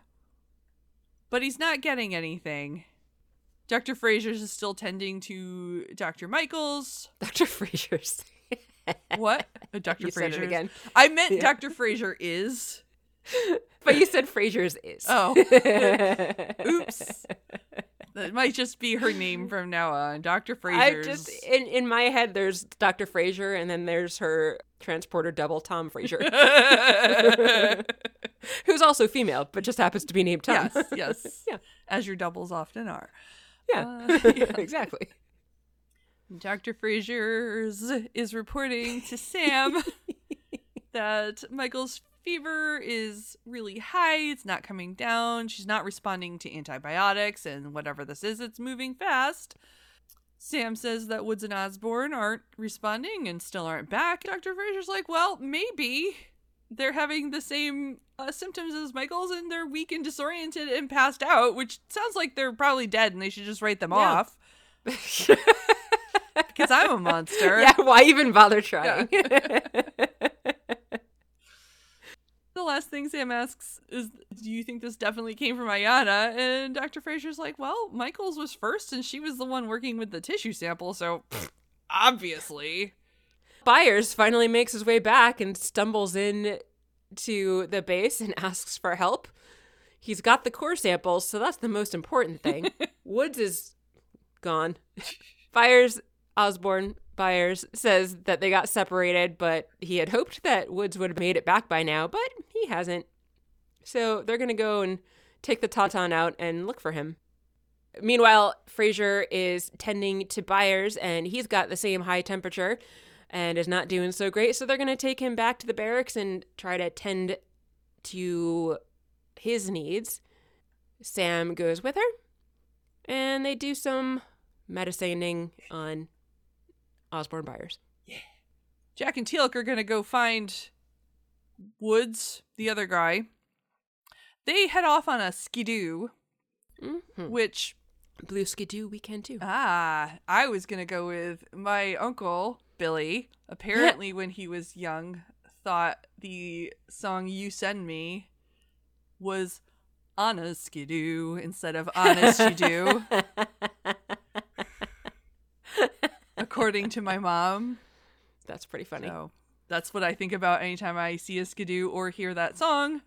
but he's not getting anything. Dr. Fraiser's is still tending to Dr. Michaels. [LAUGHS] Dr. Fraiser's. What? Dr. [LAUGHS] You Fraiser's. again. I meant Yeah. Dr. Fraiser is. [LAUGHS] But you said Fraiser's is. Oh. [LAUGHS] Oops. That might just be her name from now on. Dr. I Fraiser's. just in in my head there's Dr. Fraiser and then there's her transporter double Tom Fraiser, [LAUGHS] who's also female but just happens to be named Tom. yes, yes. Yeah. As your doubles often are. yeah. Uh, yeah. exactly. Dr. Fraiser's is reporting to Sam that Michael's fever is really high. It's not coming down. She's not responding to antibiotics, and whatever this is, it's moving fast. Sam says that Woods and Osborne aren't responding and still aren't back. Dr. Fraiser's like, well, maybe they're having the same uh, symptoms as Michael's and they're weak and disoriented and passed out, which sounds like they're probably dead and they should just write them Yeah. off. [LAUGHS] [LAUGHS] Because I'm a monster. yeah, why even bother trying? [LAUGHS] The last thing Sam asks is, "Do you think this definitely came from Ayana?" And Dr. Fraiser's like, "Well, Michael's was first, and she was the one working with the tissue sample, so pfft, obviously." Byers finally makes his way back and stumbles in to the base and [LAUGHS] asks for help. He's got the core samples, so that's the most important thing. [LAUGHS] Woods is gone. Byers, Osborne, Byers says that they got separated, but he had hoped that Woods would have made it back by now, but he hasn't. So they're going to go and take the Tautan out and look for him. Meanwhile, Fraiser is tending to Byers, and he's got the same high temperature and is not doing so great. So they're going to take him back to the barracks and try to tend to his needs. Sam goes with her, and they do some medicining on Osborne Byers. Jack and Teal'c are gonna go find Woods, the other guy. They head off on a skidoo, Mm-hmm. which Blue Skidoo weekend too. ah, I was gonna go with my uncle Billy. Apparently, when he was young, thought the song "You Send Me" was on a skidoo instead of on a skidoo. [LAUGHS] according to my mom. That's pretty funny. So that's what I think about anytime I see a skidoo or hear that song.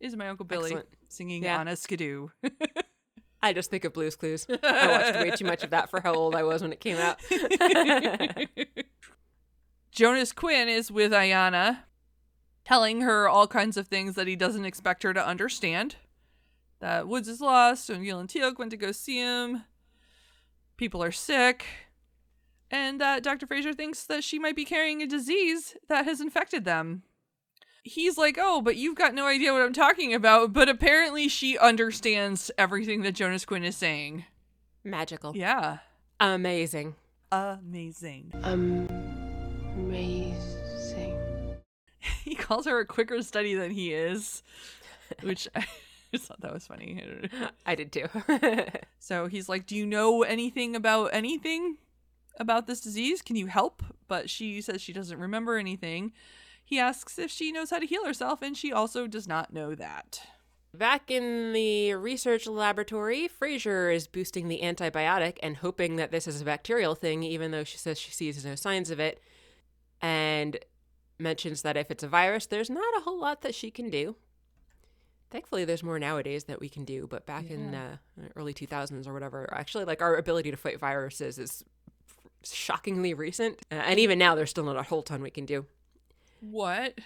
Is my uncle Billy Excellent. singing Yeah. on a skidoo? [LAUGHS] I just think of Blue's Clues. [LAUGHS] I watched way too much of that for how old I was when it came out. [LAUGHS] Jonas Quinn is with Ayana, telling her all kinds of things that he doesn't expect her to understand. That Woods is lost, and Gil and Teal'c went to go see him. People are sick. And that Dr. Fraiser thinks that she might be carrying a disease that has infected them. He's like, oh, but you've got no idea what I'm talking about. But apparently, she understands everything that Jonas Quinn is saying. Magical. Yeah. Amazing. Amazing. Amazing. [LAUGHS] he calls her a quicker study than he is, which [LAUGHS] I just thought that was funny. [LAUGHS] I did too. So he's like, Do you know anything about anything about this disease? Can you help? But she says she doesn't remember anything. He asks if she knows how to heal herself, and she also does not know that. Back in the research laboratory, Fraiser is boosting the antibiotic and hoping that this is a bacterial thing, even though she says she sees no signs of it, and mentions that if it's a virus, there's not a whole lot that she can do. Thankfully, there's more nowadays that we can do, but back in uh, early 2000s or whatever, actually, like our ability to fight viruses is shockingly recent. Uh, and even now, there's still not a whole ton we can do. What?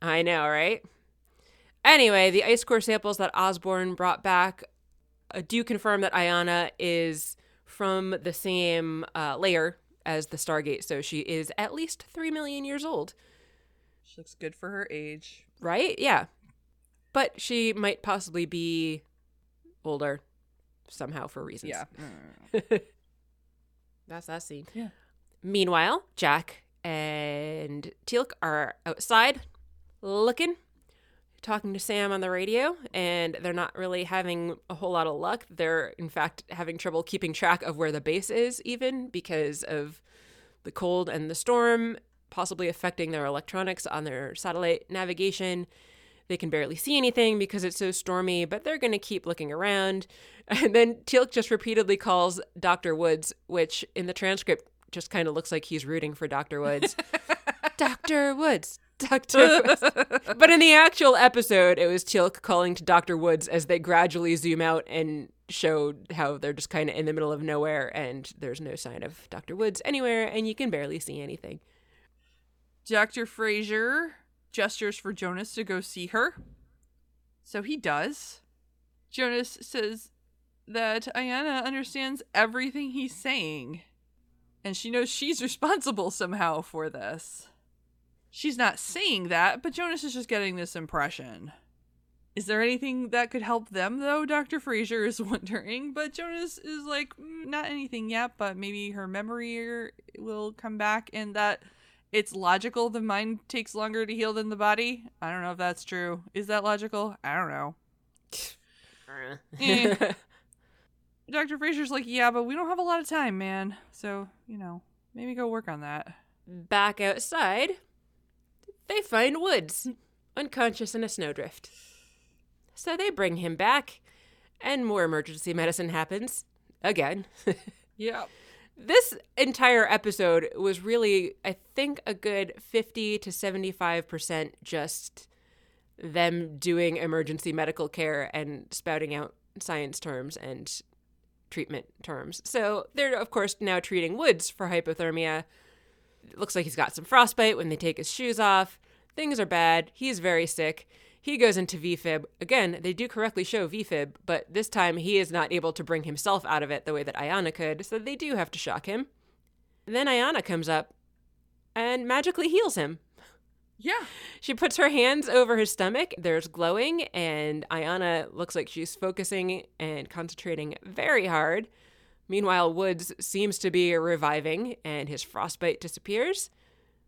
I know, right? Anyway, the ice core samples that Osborne brought back uh, do confirm that Ayana is from the same uh, layer as the Stargate, so she is at least three million years old, She looks good for her age. right? Yeah. But she might possibly be older somehow for reasons. Yeah. [LAUGHS] That's that scene. Yeah. Meanwhile, Jack and Teal'c are outside looking, talking to Sam on the radio, and they're not really having a whole lot of luck. They're, in fact, having trouble keeping track of where the base is, even because of the cold and the storm, possibly affecting their electronics on their satellite navigation. They can barely see anything because it's so stormy, but they're going to keep looking around. [LAUGHS] And then Teal'c just repeatedly calls Dr. Woods, which in the transcript just kind of looks like he's rooting for Dr. Woods. [LAUGHS] Dr. Woods, Dr. Woods. [LAUGHS] but in the actual episode, it was Teal'c calling to Dr. Woods as they gradually zoom out and show how they're just kind of in the middle of nowhere and there's no sign of Dr. Woods anywhere and you can barely see anything. Dr. Fraiser gestures for Jonas to go see her. So he does. Jonas says that Ayana understands everything he's saying. And she knows she's [LAUGHS] responsible somehow for this. She's not saying that, but Jonas is just getting this impression. Is there anything that could help them, though? Dr. Fraiser is [LAUGHS] wondering. But Jonas is like, "Mm, not anything yet, but maybe her memory will come back and that it's logical the mind takes longer to heal than the body. I don't know if that's true. Is that logical? I don't know. [LAUGHS] Eh. Dr. Fraiser's like, yeah, but we don't have a lot of time, man. So, you know, maybe go work on that. Back outside, they find Woods unconscious in a snowdrift. So they bring him back, and more emergency medicine happens again. [LAUGHS] Yeah. This entire episode was really, I think, a good 50 to 75% just them doing emergency medical care and spouting out science terms and treatment terms. So they're, of course, now treating Woods for hypothermia. It looks like he's got some frostbite when they take his shoes off. Things are bad. He's very sick. He goes into VFib. Again, they do correctly show VFib, but this time he is not able to bring himself out of it the way that Ayana could, so they do have to shock him. Then Ayana comes up and magically heals him. Yeah. She puts her hands over his stomach. There's glowing, and Ayana looks like she's focusing and concentrating very hard. Meanwhile, Woods seems to be reviving, and his frostbite disappears.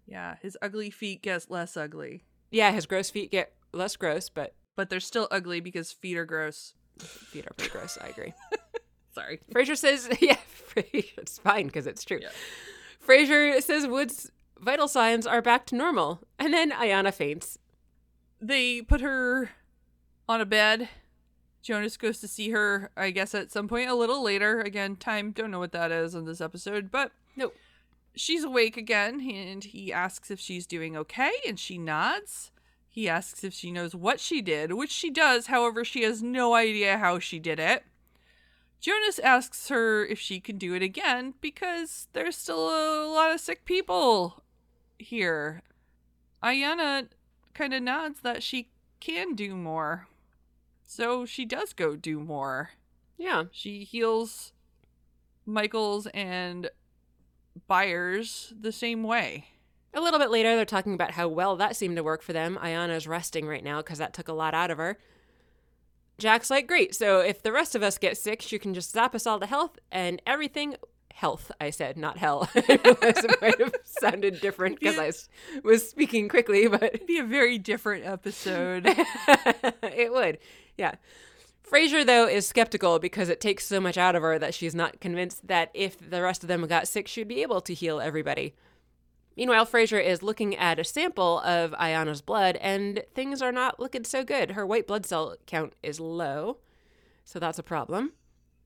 Yeah. His ugly feet get less ugly. Yeah, his gross feet get less gross, but But they're still ugly because feet are gross. feet are pretty gross. I agree. [LAUGHS] Sorry. [LAUGHS] Fraiser says, [LAUGHS] yeah, it's fine because it's true. Fraiser says Woods' vital signs are back to normal, and then Ayana faints. They put her on a bed. Jonas goes to see her, I guess, at some point a little later. Again, time, don't know what that is in this episode, but Nope. she's awake again, and he asks if she's doing okay, and she nods. He asks if she knows what she did, which she does, however, she has no idea how she did it. Jonas asks her if she can do it again because there's still a lot of sick people here. Ayana kind of nods that she can do more. So she does go do more. Yeah. She heals Michaels and Byers the same way. A little bit later, they're talking about how well that seemed to work for them. Ayana's resting right now because that took a lot out of her. Jack's like, great. So if the rest of us get sick, she can just zap us all to health and everything. Health, I said, not hell. [LAUGHS] It might have sounded different because I was speaking quickly, but It'd be a very different episode. [LAUGHS] it would. Yeah. Fraiser, though, is skeptical because it takes so much out of her that she's not convinced that if the rest of them got sick, she'd be able to heal everybody. Meanwhile, Fraiser is looking at a sample of Ayana's blood, and things are not looking so good. Her white blood cell count is low, so that's a problem.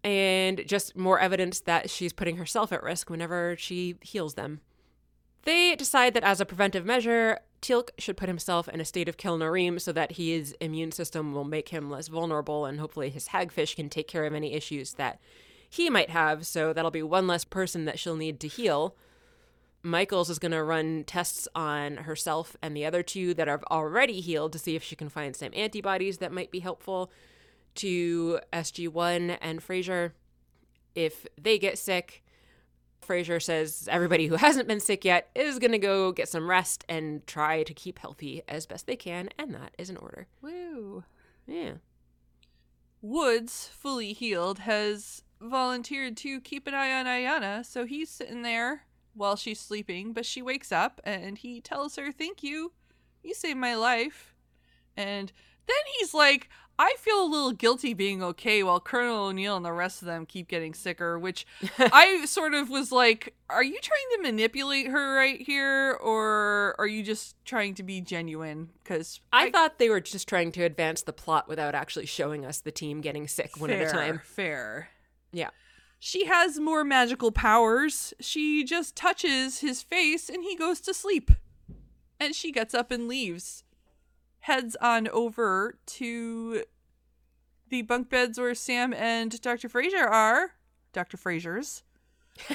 And just more evidence that she's putting herself at risk whenever she heals them. They decide that as a preventive measure, Teal'c should put himself in a state of Kel'no'reem so that his immune system will make him less vulnerable and hopefully his hagfish can take care of any issues that he might have. So that'll be one less person that she'll need to heal. Michaels is going to run tests on herself and the other two that have already healed to see if she can find some antibodies that might be helpful to SG1 and Fraiser. If they get sick, Fraiser says everybody who hasn't been sick yet is going to go get some rest and try to keep healthy as best they can, and that is an order. Woo. Yeah. Woods, fully healed, has volunteered to keep an eye on Ayana, so he's sitting there while she's sleeping, but she wakes up and he tells her, Thank you. You saved my life. And then he's like, I feel a little guilty being okay while Colonel O'Neill and the rest of them keep getting sicker, which [LAUGHS] I sort of was like, Are you trying to manipulate her right here? Or are you just trying to be genuine? Because I, thought they were just trying to advance the plot without actually showing us the team getting sick one at a time. Fair. Yeah. She has more magical powers. She just touches his face and he goes to sleep. And she gets up and leaves. Heads on over to the bunk beds where Sam and Dr. Fraiser are. Dr. Fraiser's. [LAUGHS]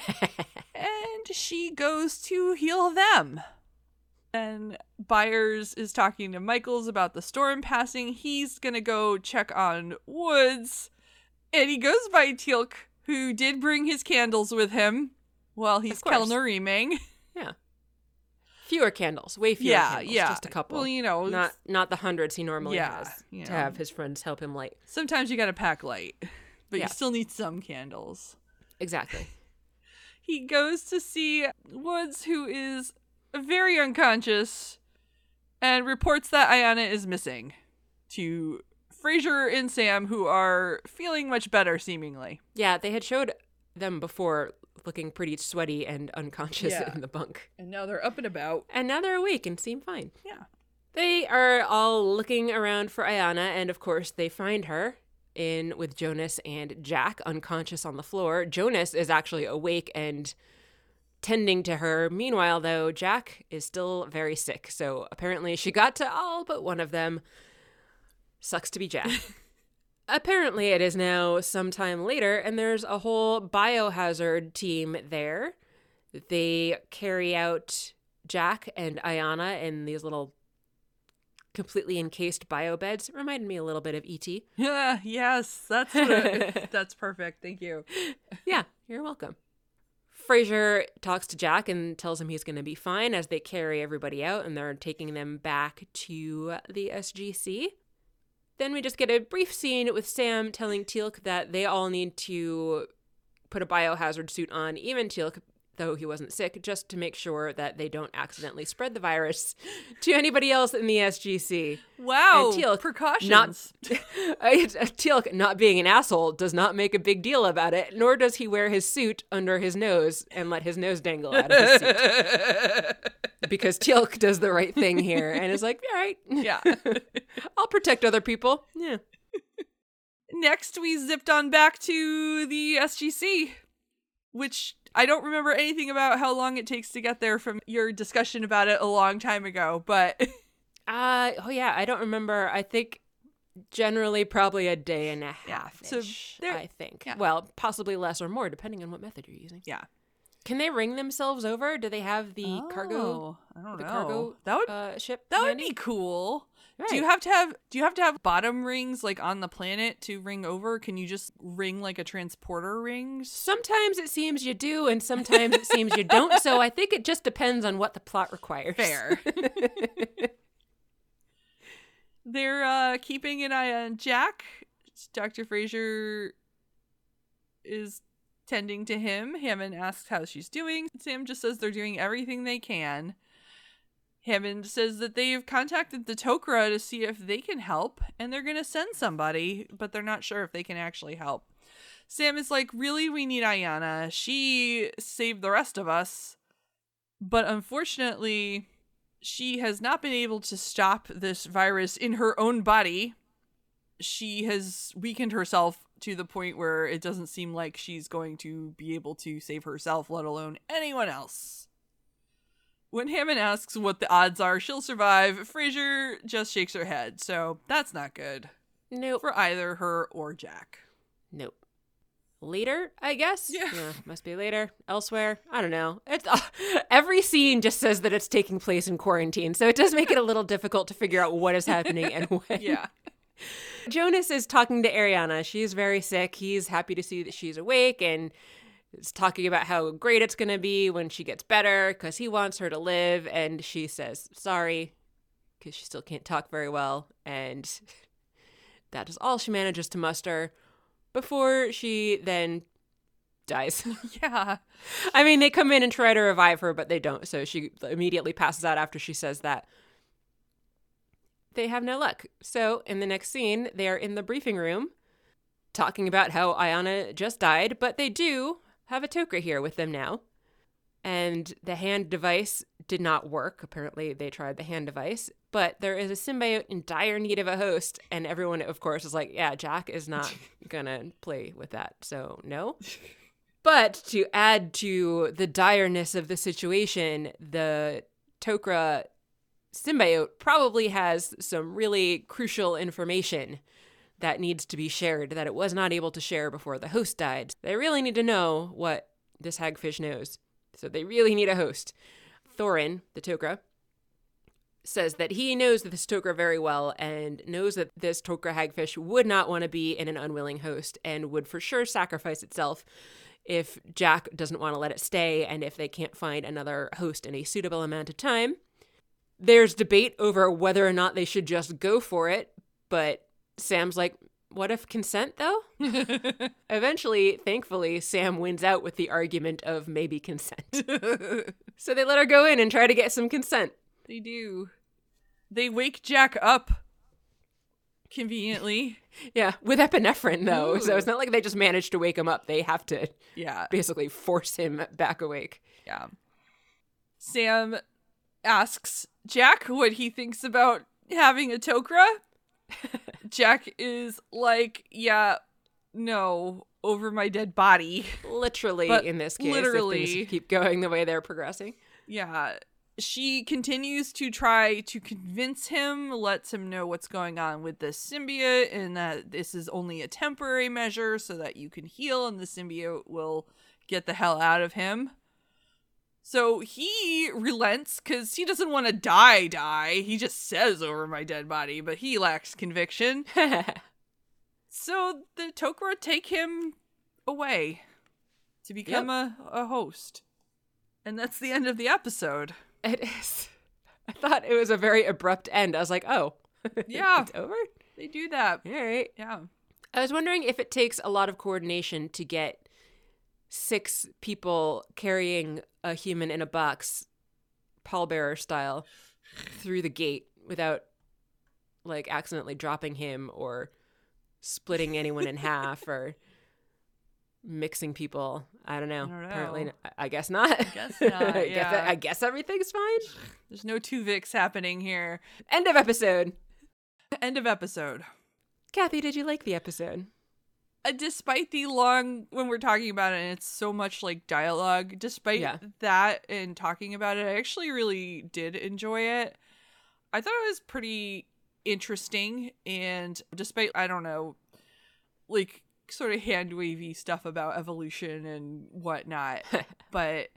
and she goes to heal them. And Byers is talking to Michaels about the storm passing. He's gonna go check on Woods. And he goes by Teal'c, who did bring his candles with him while he's. Kel'no'reeming. Yeah. Fewer candles, way fewer Yeah, candles, yeah. just a couple. Well, you know, not not the hundreds he normally Yeah, has you to have his friends help him light. Sometimes you gotta pack light, but Yeah. you still need some candles. Exactly. [LAUGHS] He goes to see Woods, who is very unconscious, and reports that Ayana is missing to Fraiser and Sam, who are feeling much better, seemingly. Yeah, they had showed them before looking pretty sweaty and unconscious Yeah. [LAUGHS] in the bunk. And now they're up and about. And now they're awake and seem fine. Yeah. They are all looking around for Ayana, and of course, they find her in with Jonas and Jack unconscious on the floor. Jonas is actually awake and tending to her. Meanwhile, though, Jack is still very sick. So apparently, she got to all but one of them. Sucks to be Jack. [LAUGHS] apparently, it is now sometime later, and there's a whole biohazard team there. They carry out Jack and Ayana in these little completely encased bio beds. Reminded me a little bit of ET. Yeah, [LAUGHS] yes, that's [LAUGHS] what it- that's perfect. Thank you. Yeah, you're welcome. Fraiser talks to Jack and tells him he's going to be fine as they carry everybody out and they're taking them back to the SGC. Then we just get a brief scene with Sam telling Teal'c that they all need to put a biohazard suit on, even Teal'c, though he wasn't sick, just to make sure that they don't accidentally spread the virus [LAUGHS] to anybody else in the SGC. Wow, and Teal'c precautions. Not [LAUGHS] Teal'c not being an asshole does not make a big deal about it, nor does he wear his suit under his nose and let his nose dangle out of his suit. [LAUGHS] because Teal'c does the right thing here and is like, all right, yeah. I'll protect other people. Yeah. Next, we zipped on back to the SGC, which I don't remember anything about how long it takes to get there from your discussion about it a long time ago, but [LAUGHS] Uh oh yeah, I don't remember. I think generally probably a day and a half. so there- I think. yeah. Well, possibly less or more depending on what method you're using. yeah. Can they ring themselves over? Do they have the cargo Oh, I don't the know. cargo that would uh, ship? that would be cool. Do you have to have do you have to have bottom rings like on the planet to ring over? Can you just ring like a transporter rings? Sometimes it seems you do, and sometimes it seems you don't. So I think it just depends on what the plot requires. Fair. [LAUGHS] They're uh keeping an eye on Jack. Dr. Fraiser is tending to him. Hammond asks how she's doing. Sam just says they're doing everything they can. Hammond says that they've contacted the Tok'ra to see if they can help, and they're gonna send somebody, but they're not sure if they can actually help. Sam is like, Really, we need Ayana. She saved the rest of us. But unfortunately, she has not been able to stop this virus in her own body. She has weakened herself to the point where it doesn't seem like she's going to be able to save herself, let alone anyone else. When Hammond asks what the odds are she'll survive, Fraiser just shakes her head, so that's not good Nope. for either her or Jack. Nope. Later, I guess. Yeah. must be later. Elsewhere. I don't know. It's uh, [LAUGHS] every scene just says that it's taking place in quarantine, so it does make it a little difficult to figure out what is happening and [LAUGHS] when. Yeah. Jonas is talking to Ariana. She's very sick. He's happy to see that she's awake and is talking about how great it's going to be when she gets better because he wants her to live. And she says, sorry, because she still can't talk very well. And [LAUGHS] that is all she manages to muster before she then dies. [LAUGHS] Yeah. I mean, they come in and try to revive her, but they don't. So she immediately passes out after she says that. They have no luck. So in the next scene, they are in the briefing room talking about how Ayana just died, but they do have a Tok'ra here with them now. And the hand device did not work. Apparently, they tried the hand device, but there is a symbiote in dire need of a host. And everyone, of course, is like, yeah, Jack is not [LAUGHS] gonna play with that. So, no. But to add to the direness of the situation, the Tok'ra symbiote probably has some really crucial information that needs to be shared that it was not able to share before the host died. They really need to know what this hagfish knows. So they really need a host. Thorin, the Tok'ra, says that he knows this Tok'ra very well and knows that this Tok'ra hagfish would not want to be in an unwilling host and would for sure sacrifice itself if Jack doesn't want to let it stay and if they can't find another host in a suitable amount of time. There's debate over whether or not they should just go for it, but Sam's like, what if consent though? [LAUGHS] Eventually, thankfully, Sam wins out with the argument of maybe consent. [LAUGHS] so they let her go in and try to get some consent. They do. They wake Jack up conveniently. [LAUGHS] Yeah, with epinephrine though. So it's not like they just managed to wake him up. They have to Yeah. basically force him back awake. Yeah. Sam asks Jack what he thinks about having a Tok'ra. [LAUGHS] Jack is like, yeah, no, over my dead body. Literally But in this case, literally. keep going the way they're progressing. Yeah. She continues to try to convince him, lets him know what's going on with the symbiote and that this is only a temporary measure so that you can heal and the symbiote will get the hell out of him. So he relents because he doesn't want to die, die. He just says over my dead body, but he lacks conviction. [LAUGHS] So the Tok'ra take him away to become a, a host. And that's the end of the episode. It is. I thought it was a very abrupt end. I was like, oh, [LAUGHS] Yeah. it's over? They do that. All right. Yeah. I was wondering if it takes a lot of coordination to get six people carrying a human in a box, pallbearer style, through the gate without like accidentally dropping him or splitting anyone in half or mixing people. I don't know. don't Apparently, know. n- I guess not. I guess not, [LAUGHS] I, guess, yeah. I guess everything's fine. There's no two Vicks happening here. End of episode. End of episode. Kathy, did you like the episode? Uh, despite the long, when we're talking about it, and it's so much like dialogue, despite Yeah. that and talking about it, I actually really did enjoy it. I thought it was pretty interesting. And despite, I don't know, like sort of hand wavy stuff about evolution and whatnot, [LAUGHS] but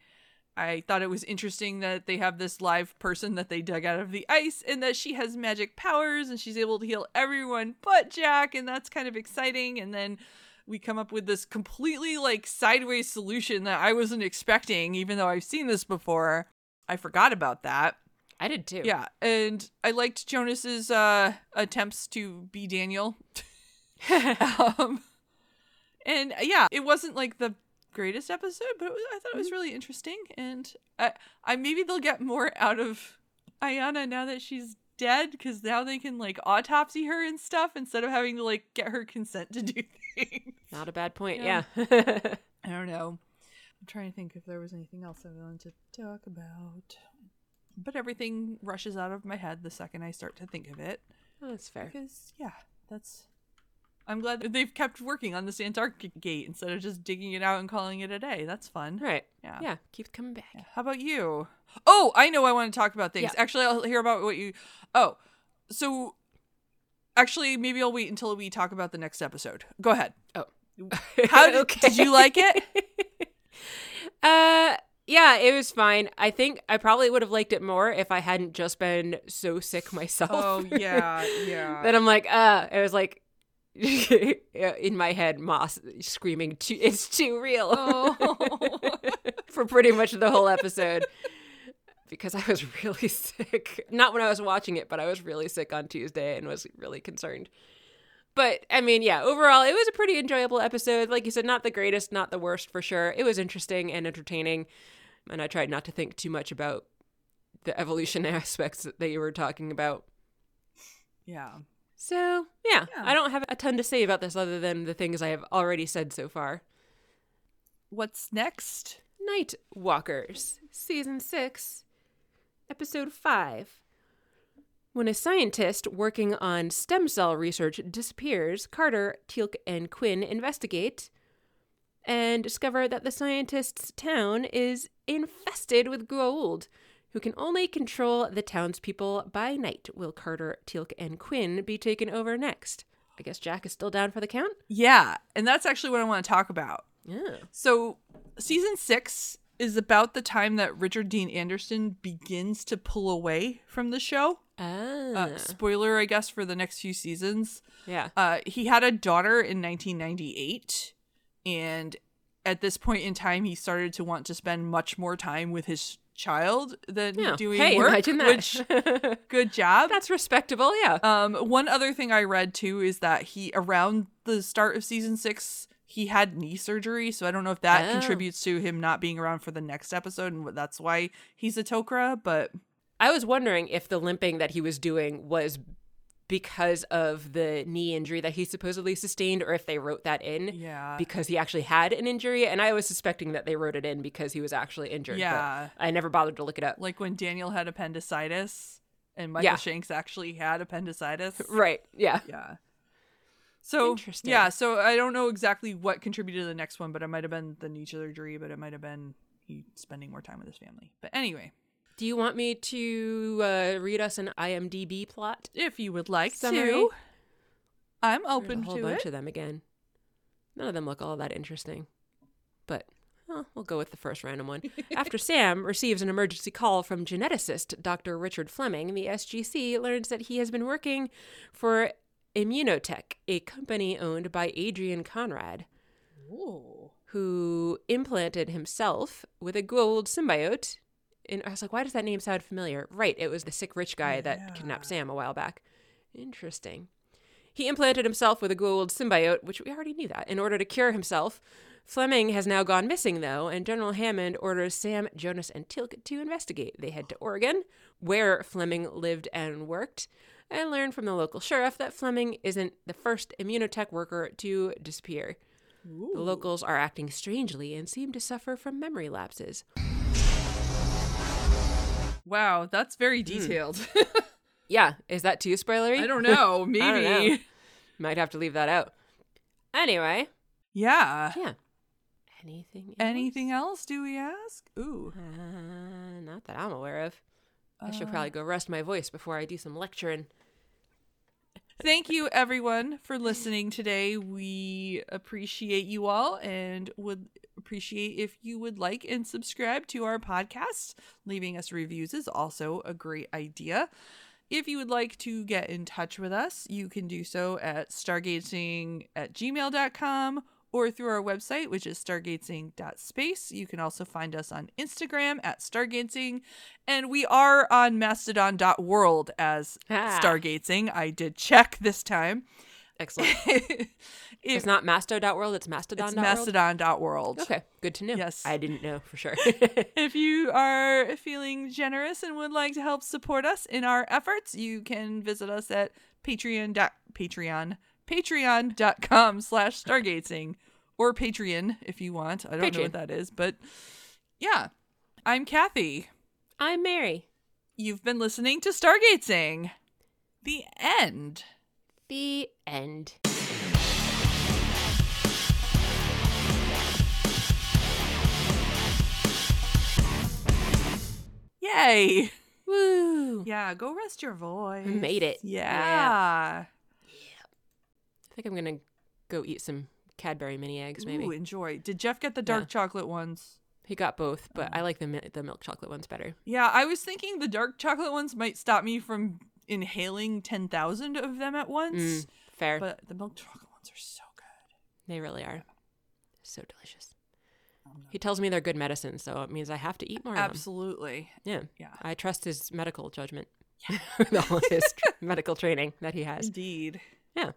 I thought it was interesting that they have this live person that they dug out of the ice and that she has magic powers and she's able to heal everyone but Jack and that's kind of exciting and then we come up with this completely like sideways solution that I wasn't expecting even though I've seen this before. I forgot about that. I did too. Yeah, and I liked Jonas's uh attempts to be Daniel. [LAUGHS] [LAUGHS] um and yeah, it wasn't like the greatest episode, but it was, I thought it was mm-hmm. really interesting and I I maybe they'll get more out of Ayana now that she's dead cuz now they can like autopsy her and stuff instead of having to like get her consent to [LAUGHS] do things. Not a bad point. Yeah. yeah. [LAUGHS] I don't know. I'm trying to think if there was anything else I wanted to talk about. But everything rushes out of my head the second I start to think of it. Oh, that's fair. Because, yeah, that's. I'm glad that they've kept working on this Antarctic gate instead of just digging it out and calling it a day. That's fun. Right. Yeah. Yeah. Keeps coming back. How about you? Oh, I know I want to talk about things. Yeah. Actually, I'll hear about what you. Oh, so actually, maybe I'll wait until we talk about the next episode. Go ahead. Oh. [LAUGHS] How did, [LAUGHS] did you like it? [LAUGHS] Uh yeah, it was fine. I think I probably would have liked it more if I hadn't just been so sick myself. Oh, yeah, yeah. that I'm like, uh, it was like [LAUGHS] in my head, Moss screaming, "Too- "It's too real!" Oh. [LAUGHS] for pretty much the whole episode because I was really sick. Not when I was watching it, but I was really sick on Tuesday and was really concerned. But I mean, yeah, overall, it was a pretty enjoyable episode. Like you said, not the greatest, not the worst for sure. It was interesting and entertaining. And I tried not to think too much about the evolution [LAUGHS] aspects that you were talking about. yeah. So, yeah, Yeah. I don't have a ton to say about this other than the things I have already said so far. What's next? Night Walkers, Season 6, Episode 5. When a scientist working on stem cell research disappears, Carter, Teal'c, and Quinn investigate and discover that the scientist's town is infested with Goa'uld, who can only control the townspeople by night. Will Carter, Teal'c, and Quinn be taken over next? I guess Jack is still down for the count. Yeah, and that's actually what I want to talk about. Yeah. So, season six is about the time that Richard Dean Anderson begins to pull away from the show. Ah. Uh, spoiler, I guess, for the next few seasons. yeah. Uh, he had a daughter in 1998, and at this point in time, he started to want to spend much more time with his child than Yeah. doing hey, work. imagine that. Which, good job. That's respectable. Yeah. Um, one other thing I read too is that he around the start of season six he had knee surgery, so I don't know if that Oh. contributes to him not being around for the next episode, and that's why he's a Tok'ra. But I was wondering if the limping that he was doing was because of the knee injury that he supposedly sustained, or if they wrote that in yeah, because he actually had an injury. And I was suspecting that they wrote it in because he was actually injured. but Yeah. I never bothered to look it up. like when Daniel had appendicitis and Michael Yeah. Shanks actually had appendicitis. [LAUGHS] Right. Yeah. Yeah. So Interesting. yeah, so I don't know exactly what contributed to the next one, but it might have been the knee surgery, but it might have been he spending more time with his family. But anyway, Do you want me to uh, read us an IMDb plot? if you would like Summary? to, I'm There's open a whole to bunch it. of them again. None of them look all that interesting, but well, we'll go with the first random one. [LAUGHS] After Sam receives an emergency call from geneticist Dr. Richard Fleming, the SGC learns that he has been working for Immunotech, a company owned by Adrian Conrad, who implanted himself with a Goa'uld symbiote. And I was like, why does that name sound familiar? Right, it was the sick rich guy that kidnapped Sam a while back. Interesting. He implanted himself with a Goa'uld symbiote, which we already knew that, in order to cure himself. Fleming has now gone missing, though, and General Hammond orders Sam, Jonas, and Teal'c to investigate. They head to Oregon, where Fleming lived and worked, and learn from the local sheriff that Fleming isn't the first immunotech worker to disappear. The locals are acting strangely and seem to suffer from memory lapses. Wow, that's Hmm. very detailed. [LAUGHS] Yeah, is that too spoilery? I don't [LAUGHS] know. Maybe. Don't know. Might have to leave that out. Anyway, Yeah. yeah. Anything? Else? Anything else? Do we ask? Ooh. Uh, not that I'm aware of. I should probably go rest my voice before I do some lecturing. Thank you, everyone, for listening today. We appreciate you all and would appreciate if you would like and subscribe to our podcast. Leaving us reviews is also a great idea. If you would like to get in touch with us, you can do so at stargazing at gmail.com or through our website, which is stargazing.space. You can also find us on Instagram at stargazing, and we are on mastodon.world as Ah. stargazing. I did check this time. Excellent. [LAUGHS] it's it's not masto.world, it's mastodon.world. mastodon.world. Okay, good to know. Yes. I didn't know for sure. [LAUGHS] If you [LAUGHS] are feeling generous and would like to help support us in our efforts, you can visit us at Patreon. Patreon. Patreon.com slash stargazing or Patreon if you want. I don't know what that is, but yeah. I'm Kathy. I'm Mary. You've been listening to Stargazing. The end. The end. Yay. Woo. Yeah, go rest your voice. made it. Yeah. I think I'm going to go eat some Cadbury mini eggs, maybe. Ooh, enjoy. Did Jeff get the dark Yeah. chocolate ones? He got both, but I like the the milk chocolate ones better. Yeah, I was thinking the dark chocolate ones might stop me from inhaling 10,000 of them at once. Mm, fair. But the milk chocolate ones are so good. They really are. So delicious. He tells me they're good medicine, so it means I have to eat more of them. Absolutely. Yeah. Yeah. I trust his medical judgment. [LAUGHS] With all his tr- [LAUGHS] medical training that he has. Indeed. Yeah.